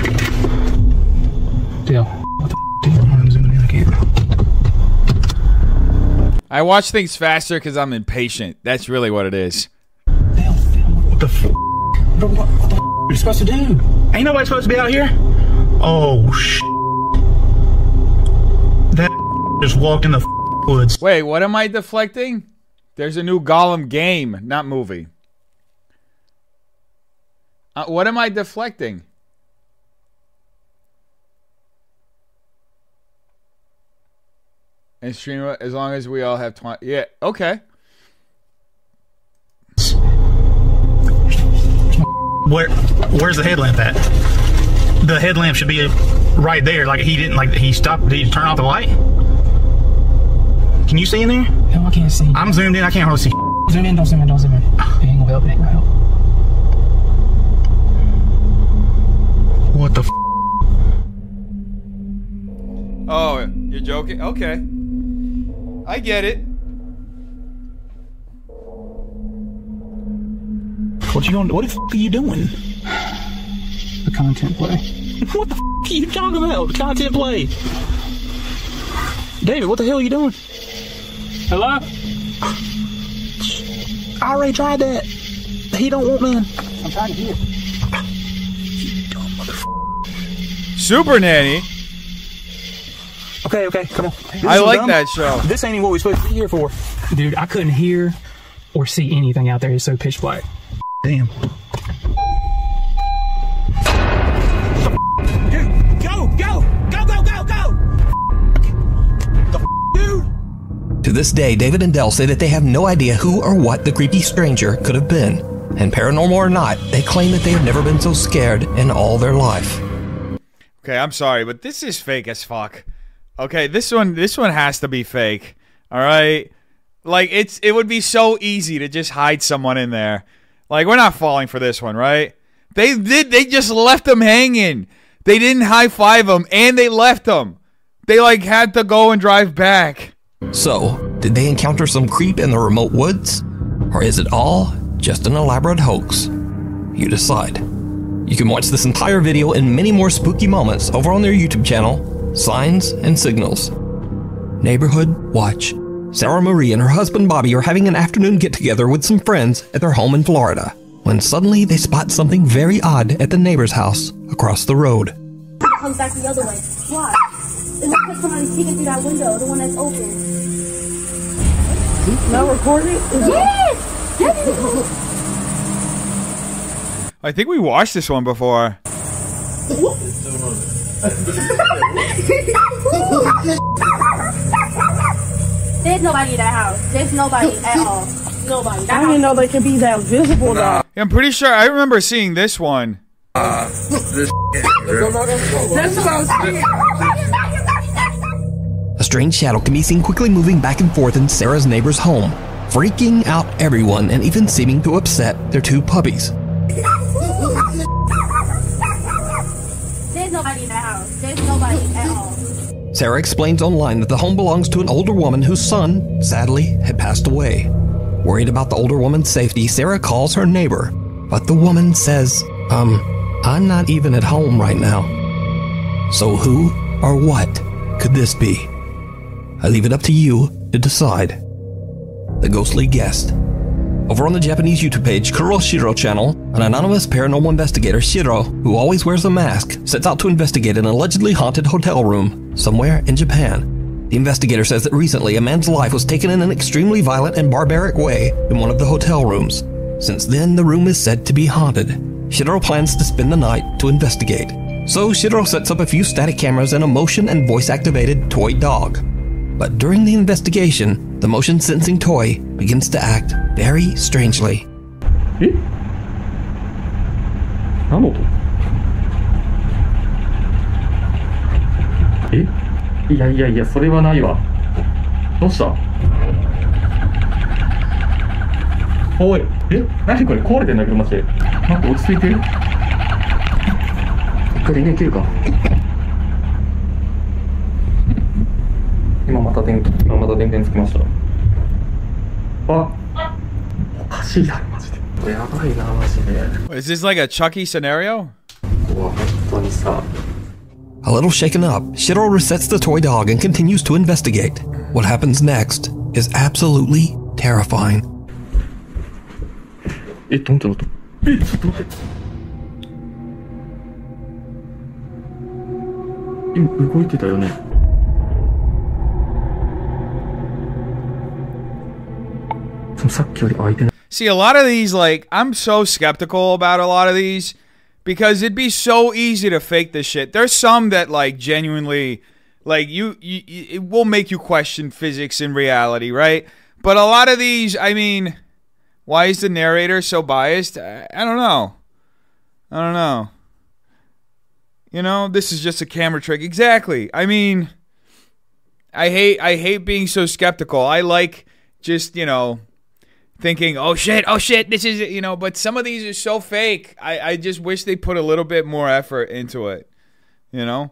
Deal. What the f- dude? I'm zooming in. I can't. I watch things faster because I'm impatient. That's really what it is. What the f- Bro, what, what the f- are you supposed to do? Ain't nobody supposed to be out here. Oh sh. That just walked in the f- woods. Wait, what am I deflecting? There's a new Gollum game, not movie. Uh, what am I deflecting? And stream it as long as we all have 20. Yeah, okay. Where where's the headlamp at? The headlamp should be right there. Like he didn't like he stopped. Did he turn off the light? Can you see in there? No, I can't see. I'm zoomed in. I can't hardly see. Zoom in. Don't zoom in. Don't zoom in. It ain't gonna help. It ain't gonna help. What the? F- Oh, you're joking? Okay. I get it. what you gonna? What the f- are you doing? The content play. what the f- are you talking about? The content play. David, what the hell are you doing? Hello? I already tried that. He don't want none. I'm trying to hear. You dumb motherfucker. Super Nanny. Okay, okay, come on. This I like dumb. that show. This ain't even what we're supposed to be here for. Dude, I couldn't hear or see anything out there. It's so pitch black. Damn. Dude, go, go, go, go, go, go! To this day, David and Dell say that they have no idea who or what the creepy stranger could have been. And paranormal or not, they claim that they have never been so scared in all their life. Okay, I'm sorry, but this is fake as fuck. Okay, this one this one has to be fake. All right? Like it's it would be so easy to just hide someone in there. Like we're not falling for this one, right? They did they just left them hanging. They didn't high five them and they left them. They like had to go and drive back. So, did they encounter some creep in the remote woods? Or is it all just an elaborate hoax? You decide. You can watch this entire video and many more spooky moments over on their YouTube channel, Signs and Signals. Neighborhood Watch. Sarah Marie and her husband Bobby are having an afternoon get together with some friends at their home in Florida when suddenly they spot something very odd at the neighbor's house across the road. comes back the other way. Why? Is it because Somebody's peeking through that window, the one that's open. Not recording? Yes! Yes! I think we watched this one before. <laughs> There's nobody in that house. There's nobody at all. Nobody. That I didn't know they could be that visible though. I'm pretty sure I remember seeing this one. That's what I was saying. A strange shadow can be seen quickly moving back and forth in Sarah's neighbor's home, freaking out everyone and even seeming to upset their two puppies. Sarah explains online that the home belongs to an older woman whose son, sadly, had passed away. Worried about the older woman's safety, Sarah calls her neighbor, but the woman says, Um, I'm not even at home right now. So who or what could this be? I leave it up to you to decide. The ghostly guest. Over on the Japanese YouTube page Kuroshiro channel, an anonymous paranormal investigator, Shiro, who always wears a mask, sets out to investigate an allegedly haunted hotel room somewhere in Japan. The investigator says that recently a man's life was taken in an extremely violent and barbaric way in one of the hotel rooms. Since then, the room is said to be haunted. Shiro plans to spend the night to investigate. So Shiro sets up a few static cameras and a motion and voice activated toy dog. But during the investigation, the motion sensing toy begins to act very strangely. 何の音えいやいやいや、それはないわ。どうしたおい、え何これ壊れてんだけど、マジで。待って、落ち着いて。一回電源切るか。 今また電、今また電源つきました。あおかしいだろ、マジで。これやばいな、マジで。 Is this like a Chucky scenario? ここは本当にさ。 A little shaken up, Shiro resets the toy dog and continues to investigate. What happens next is absolutely terrifying. え、どんどんどん。え、ちょっと待って。今動いてたよね。 See, a lot of these, like, I'm so skeptical about a lot of these because it'd be so easy to fake this shit. There's some that, like, genuinely, like, you, you, you- it will make you question physics and reality, right? But a lot of these, I mean, why is the narrator so biased? I, I don't know. I don't know. You know, this is just a camera trick. Exactly. I mean, I hate I hate being so skeptical. I like just, you know, thinking, oh shit, oh shit, this is you know, but some of these are so fake. I, I just wish they put a little bit more effort into it. You know?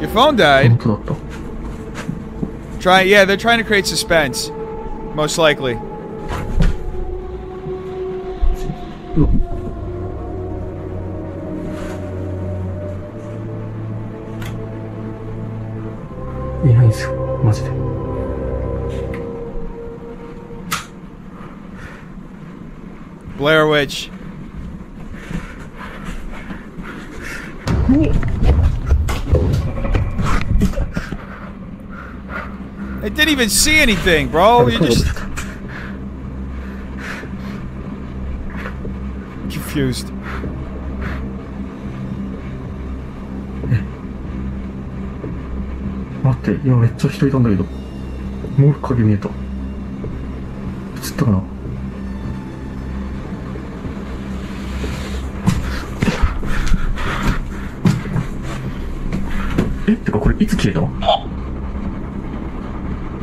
Your phone died. Try yeah, they're trying to create suspense. Most likely. Witch. I didn't even see anything, bro. You just confused. 待って、今めっちゃ人いたんだけど。もう影見えた。映ったかな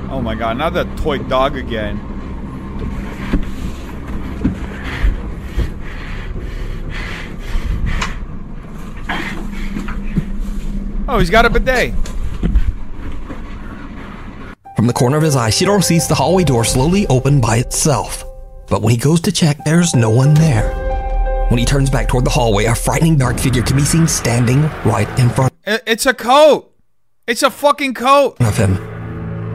Oh my god, not that toy dog again. Oh, he's got a bidet. From the corner of his eye, Shiro sees the hallway door slowly open by itself. But when he goes to check, there's no one there. When he turns back toward the hallway, a frightening dark figure can be seen standing right in front. It's a coat. It's a fucking coat. of him.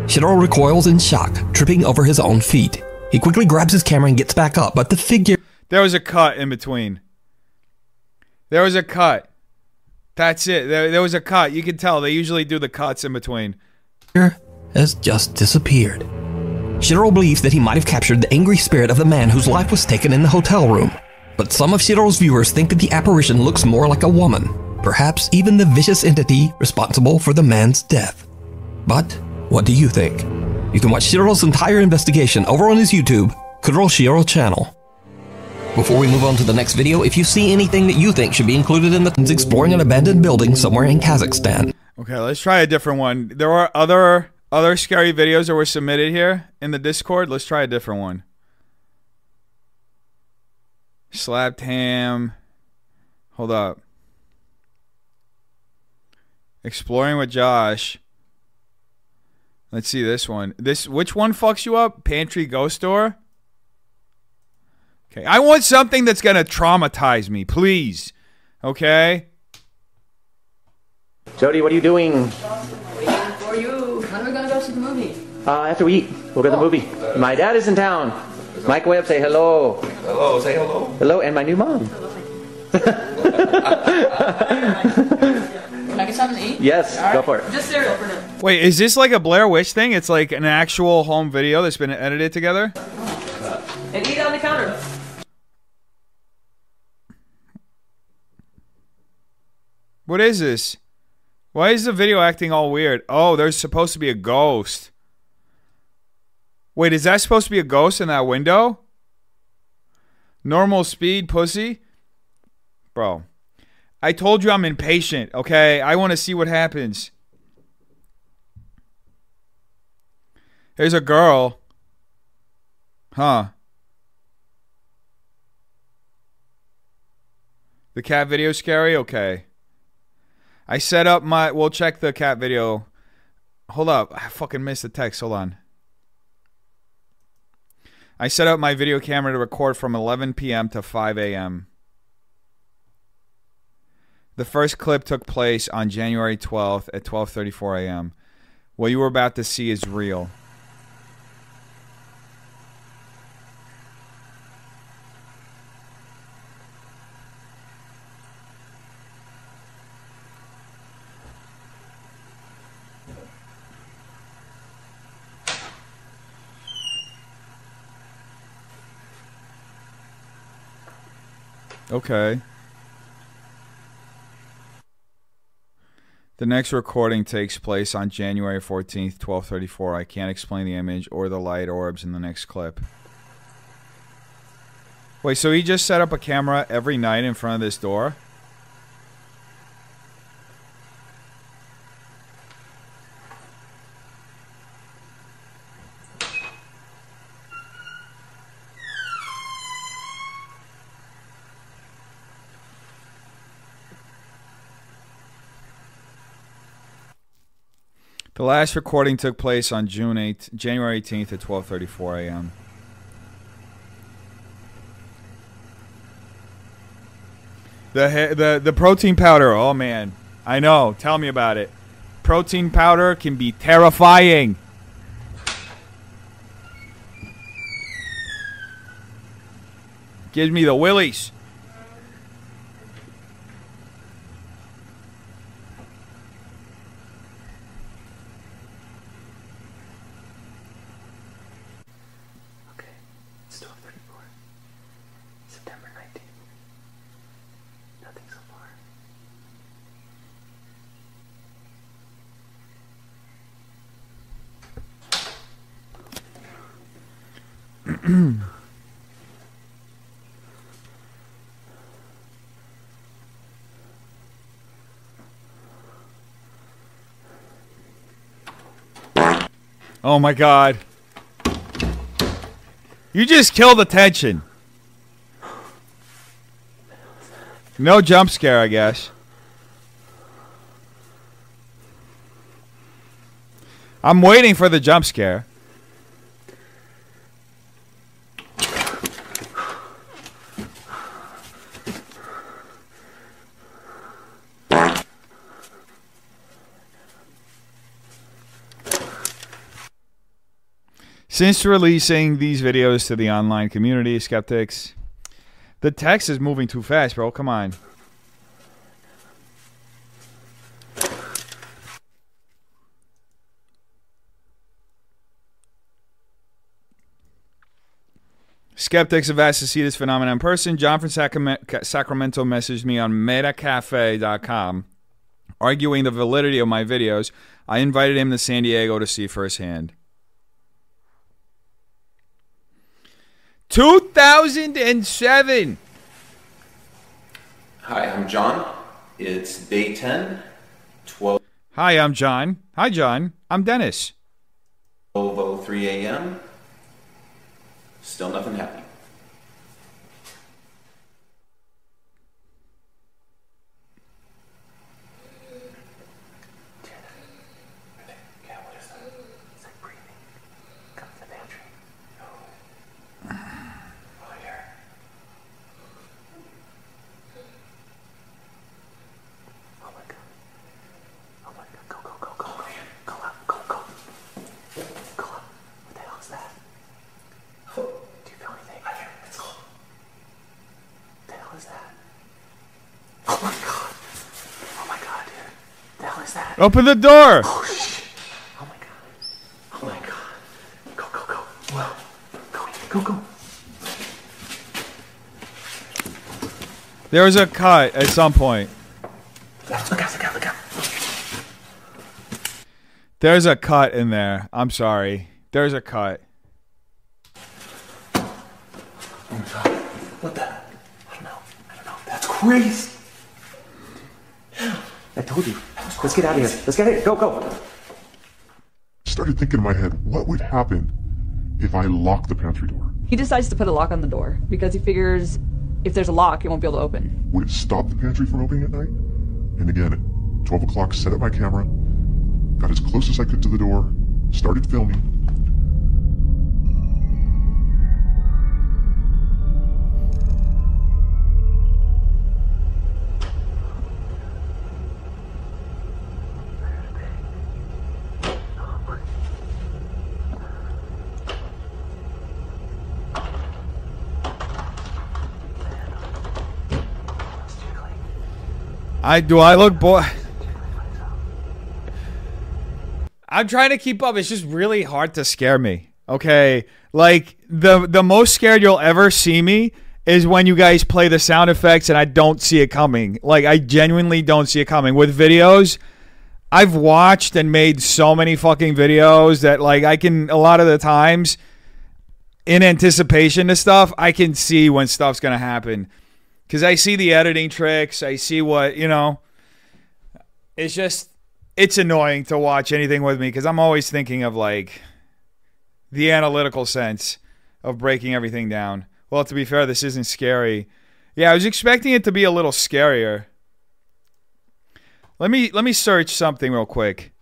Shiro recoils in shock, tripping over his own feet. He quickly grabs his camera and gets back up, but the figure There was a cut in between. There was a cut. That's it. There, there was a cut. You can tell they usually do the cuts in between. has just disappeared. Shiro believes that he might have captured the angry spirit of the man whose life was taken in the hotel room. But some of Shiro's viewers think that the apparition looks more like a woman, perhaps even the vicious entity responsible for the man's death. But what do you think? You can watch Shiro's entire investigation over on his YouTube, Kuro Shiro channel. Before we move on to the next video, if you see anything that you think should be included in the exploring an abandoned building somewhere in Kazakhstan, Okay, let's try a different one. There are other other scary videos that were submitted here in the Discord. Let's try a different one. Slapped ham. Hold up. Exploring with Josh. Let's see this one. This which one fucks you up? Pantry Ghost Door? Okay. I want something that's gonna traumatize me, please. Okay? Jody, what are you doing? Waiting For you. When are we gonna go see the movie? Uh, after we eat, we'll go to the movie. My dad is in town. Mike Webb, say hello. Hello, say hello. Hello, and my new mom. <laughs> <laughs> Can I get something to eat? Yes, All go for it. Just cereal for now. Wait, is this like a Blair Witch thing? It's like an actual home video that's been edited together? And eat on the counter. What is this? Why is the video acting all weird? Oh, there's supposed to be a ghost. Wait, is that supposed to be a ghost in that window? Normal speed, pussy? Bro, I told you I'm impatient, okay? I want to see what happens. There's a girl. Huh. The cat video scary? Okay. I set up my. We'll check the cat video. Hold up. I fucking missed the text. Hold on. I set up my video camera to record from 11 p.m. to 5 a.m. The first clip took place on January 12th at 12:34 a.m. What you were about to see is real. Okay. The next recording takes place on January 14th, 1234. I can't explain the image or the light orbs in the next clip. Wait, so he just set up a camera every night in front of this door? The last recording took place on June 8th, January 18th at 12:34 a.m. The the the protein powder. Oh man, I know. Tell me about it. Protein powder can be terrifying. Gives me the willies. Oh my god. You just killed the tension. No jump scare, I guess. I'm waiting for the jump scare. Since releasing these videos to the online community, skeptics The text is moving too fast, bro. Come on. Skeptics have asked to see this phenomenon in person. John from Sacramento messaged me on metacafe.com arguing the validity of my videos. I invited him to San Diego to see firsthand. 2007. Hi, I'm John. It's day 10, 12, Hi, I'm John. Hi, John. I'm Dennis. 12.03 a.m. Still nothing happening. Open the door. Oh, oh my god. Oh my god. Go, go. Go. Whoa. Go go go. There was a cut at some point. Look out, look out, look out. There's a cut in there. I'm sorry. There's a cut. What the? I don't know. I don't know. That's crazy. I told you. Let's get out of here. Let's get out of here. Go, go. started thinking in my head, what would happen if I locked the pantry door? He decides to put a lock on the door because he figures if there's a lock, it won't be able to open. Would it stop the pantry from opening at night? And again, at 12 o'clock, set up my camera, got as close as I could to the door, started filming. I do I look boy. I'm trying to keep up. It's just really hard to scare me. Okay, like the the most scared you'll ever see me is when you guys play the sound effects and I don't see it coming. Like I genuinely don't see it coming with videos. I've watched and made so many fucking videos that like I can a lot of the times in anticipation of stuff, I can see when stuff's gonna happen. Cause I see the editing tricks, I see what, you know. It's just it's annoying to watch anything with me because I'm always thinking of like the analytical sense of breaking everything down. Well, to be fair, this isn't scary. Yeah, I was expecting it to be a little scarier. Let me let me search something real quick.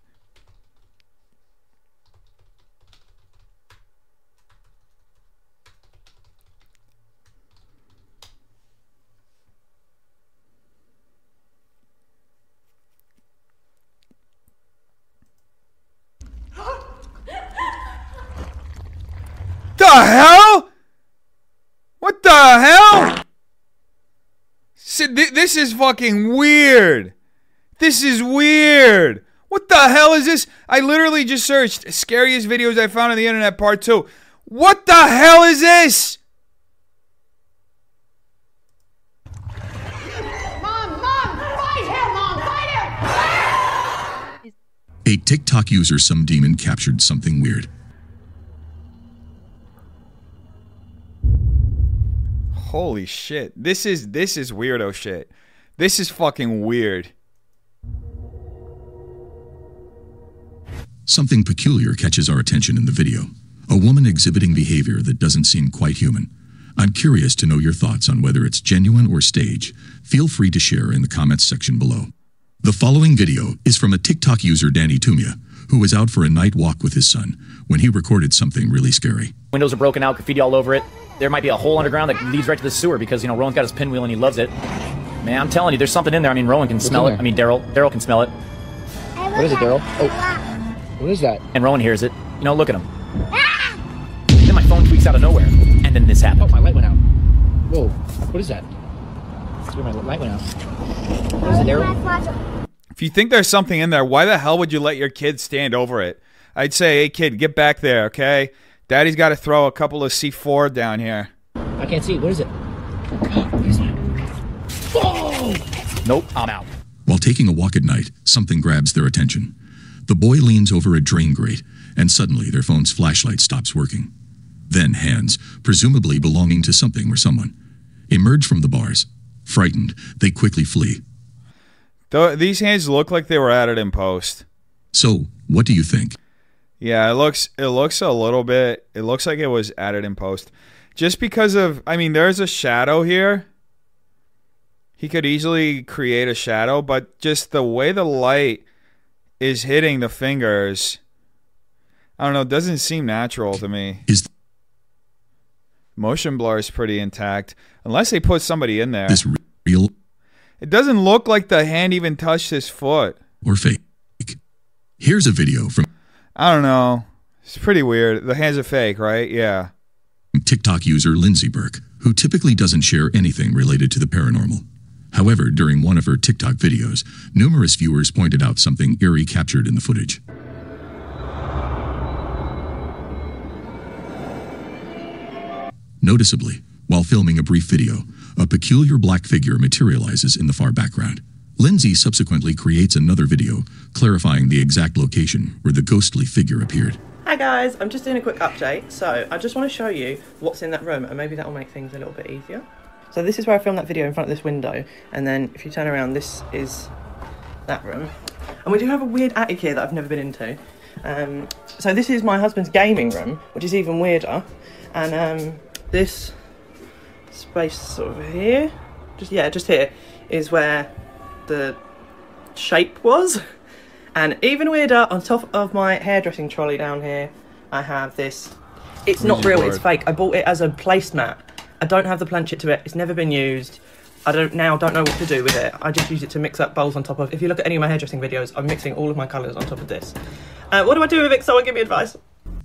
Hell? What the hell? Si- thi- This is fucking weird. This is weird. What the hell is this? I literally just searched scariest videos I found on the internet part 2. What the hell is this? Mom, Mom, fight him, Mom, fight him! A TikTok user, some demon, captured something weird. Holy shit. This is this is weirdo shit. This is fucking weird. Something peculiar catches our attention in the video. A woman exhibiting behavior that doesn't seem quite human. I'm curious to know your thoughts on whether it's genuine or stage. Feel free to share in the comments section below. The following video is from a TikTok user, Danny Tumia, who was out for a night walk with his son when he recorded something really scary. Windows are broken out, graffiti all over it. There might be a hole underground that leads right to the sewer because you know Rowan's got his pinwheel and he loves it. Man, I'm telling you, there's something in there. I mean, Rowan can smell it. there? I mean, Daryl, Daryl can smell it, What is it, Daryl? Oh. What is that? and Rowan hears it. You know, look at him. then my phone tweaks out of nowhere, and then this happened. Oh, my light went out. Whoa. What is that? Let's my light went out. What is it, Daryl? If you think there's something in there, why the hell would you let your kid stand over it? I'd say, hey kid, get back there, okay? Daddy's got to throw a couple of C4 down here. I can't see. What is it? Nope, I'm out. While taking a walk at night, something grabs their attention. The boy leans over a drain grate, and suddenly their phone's flashlight stops working. Then hands, presumably belonging to something or someone, emerge from the bars. Frightened, they quickly flee. Th- these hands look like they were added in post. So, what do you think? Yeah, it looks it looks a little bit. It looks like it was added in post, just because of. I mean, there's a shadow here. He could easily create a shadow, but just the way the light is hitting the fingers, I don't know. It doesn't seem natural to me. Is motion blur is pretty intact, unless they put somebody in there. This real It doesn't look like the hand even touched his foot. or fake? Here's a video from I don't know. It's pretty weird. The hands are fake, right? Yeah. TikTok user Lindsay Burke, who typically doesn't share anything related to the paranormal. However, during one of her TikTok videos, numerous viewers pointed out something eerie captured in the footage. Noticeably, while filming a brief video, a peculiar black figure materializes in the far background. Lindsay subsequently creates another video clarifying the exact location where the ghostly figure appeared. Hi guys, I'm just doing a quick update. So I just want to show you what's in that room and maybe that will make things a little bit easier. So this is where I filmed that video in front of this window and then if you turn around this is that room. And we do have a weird attic here that I've never been into. Um, so this is my husband's gaming room, which is even weirder. And um, this space sort of here, just yeah, just here, is where the shape was. <laughs> And even weirder, on top of my hairdressing trolley down here, I have this. It's not real, board. it's fake. I bought it as a placemat. I don't have the planchette to it. It's never been used. I don't now don't know what to do with it. I just use it to mix up bowls on top of. If you look at any of my hairdressing videos, I'm mixing all of my colours on top of this. Uh, what do I do with it? Someone give me advice.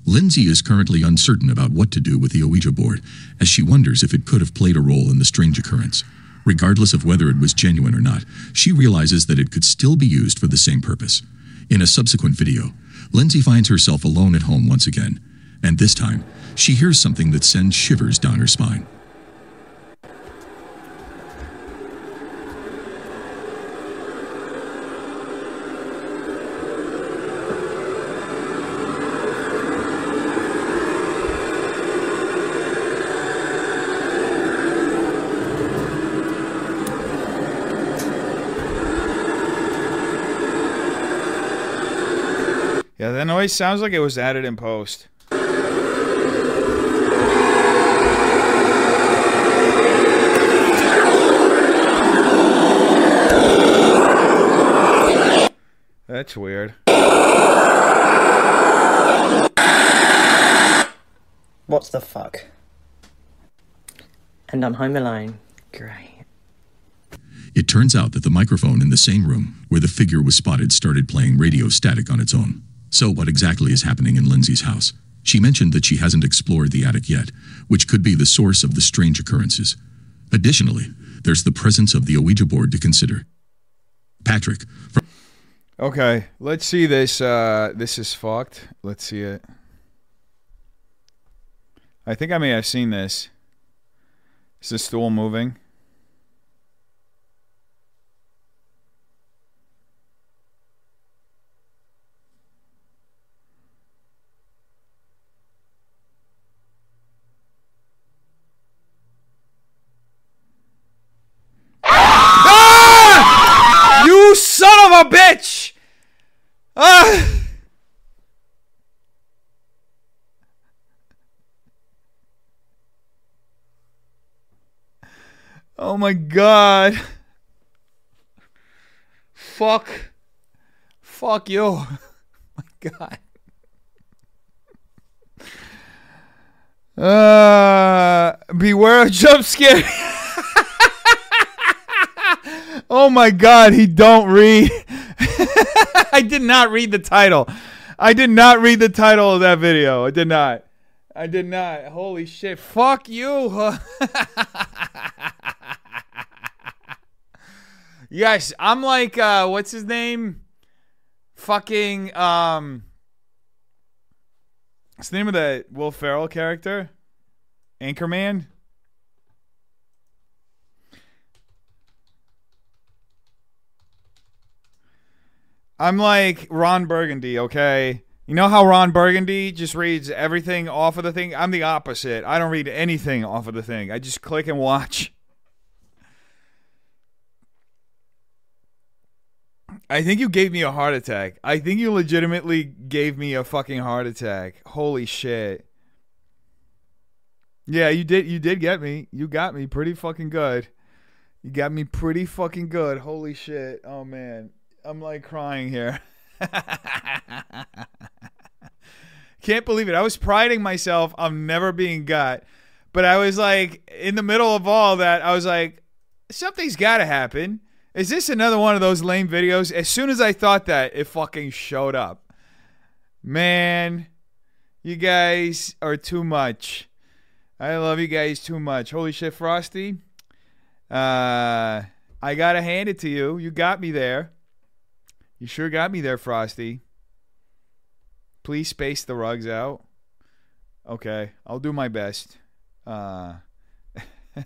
Lindsay is currently uncertain about what to do with the Ouija board, as she wonders if it could have played a role in the strange occurrence. Regardless of whether it was genuine or not, she realizes that it could still be used for the same purpose. In a subsequent video, Lindsay finds herself alone at home once again, and this time, she hears something that sends shivers down her spine. Yeah, that noise sounds like it was added in post. That's weird. What's the fuck? And I'm home alone. Great. It turns out that the microphone in the same room where the figure was spotted started playing radio static on its own. So, what exactly is happening in Lindsay's house? She mentioned that she hasn't explored the attic yet, which could be the source of the strange occurrences. Additionally, there's the presence of the Ouija board to consider. Patrick, Okay, let's see this. Uh, this is fucked. Let's see it. I think I may have seen this. Is the stool moving? Ah! You son of a bitch! Ah! Oh my god. Fuck. Fuck you. <laughs> Oh my god. Uh, beware of jump scare. <laughs> oh my god, he don't read. <laughs> I did not read the title. I did not read the title of that video. I did not. I did not. Holy shit. Fuck you. Yes, I'm like uh what's his name? Fucking um What's the name of the Will Ferrell character? Anchorman? I'm like Ron Burgundy, okay? You know how Ron Burgundy just reads everything off of the thing? I'm the opposite. I don't read anything off of the thing. I just click and watch. I think you gave me a heart attack. I think you legitimately gave me a fucking heart attack. Holy shit. Yeah, you did you did get me. You got me pretty fucking good. You got me pretty fucking good. Holy shit. Oh man. I'm like crying here. <laughs> Can't believe it. I was priding myself on never being got. But I was like in the middle of all that, I was like something's got to happen. Is this another one of those lame videos? As soon as I thought that, it fucking showed up. Man, you guys are too much. I love you guys too much. Holy shit, Frosty. Uh, I gotta hand it to you. You got me there. You sure got me there, Frosty. Please space the rugs out. Okay, I'll do my best. Uh, <laughs>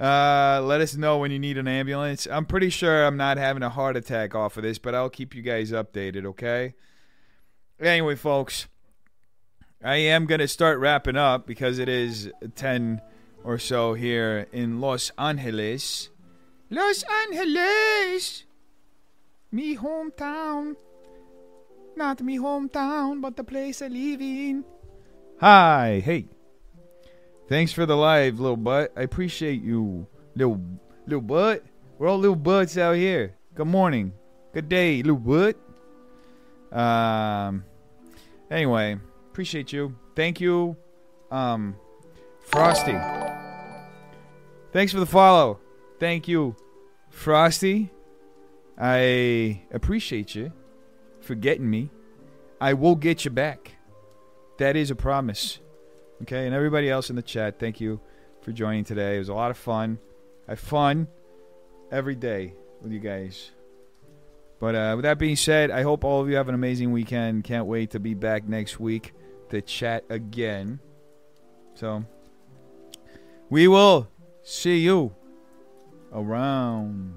uh, let us know when you need an ambulance. I'm pretty sure I'm not having a heart attack off of this, but I'll keep you guys updated, okay? Anyway, folks, I am going to start wrapping up because it is 10 or so here in Los Angeles. Los Angeles! Me hometown. Not me hometown, but the place I live in. Hi, hey. Thanks for the live, little butt. I appreciate you, little little butt. We're all little butts out here. Good morning. Good day, little butt. Um. Anyway, appreciate you. Thank you, um, Frosty. Thanks for the follow. Thank you, Frosty. I appreciate you for getting me. I will get you back. That is a promise. Okay, and everybody else in the chat, thank you for joining today. It was a lot of fun. I have fun every day with you guys. But uh, with that being said, I hope all of you have an amazing weekend. Can't wait to be back next week to chat again. So, we will see you around.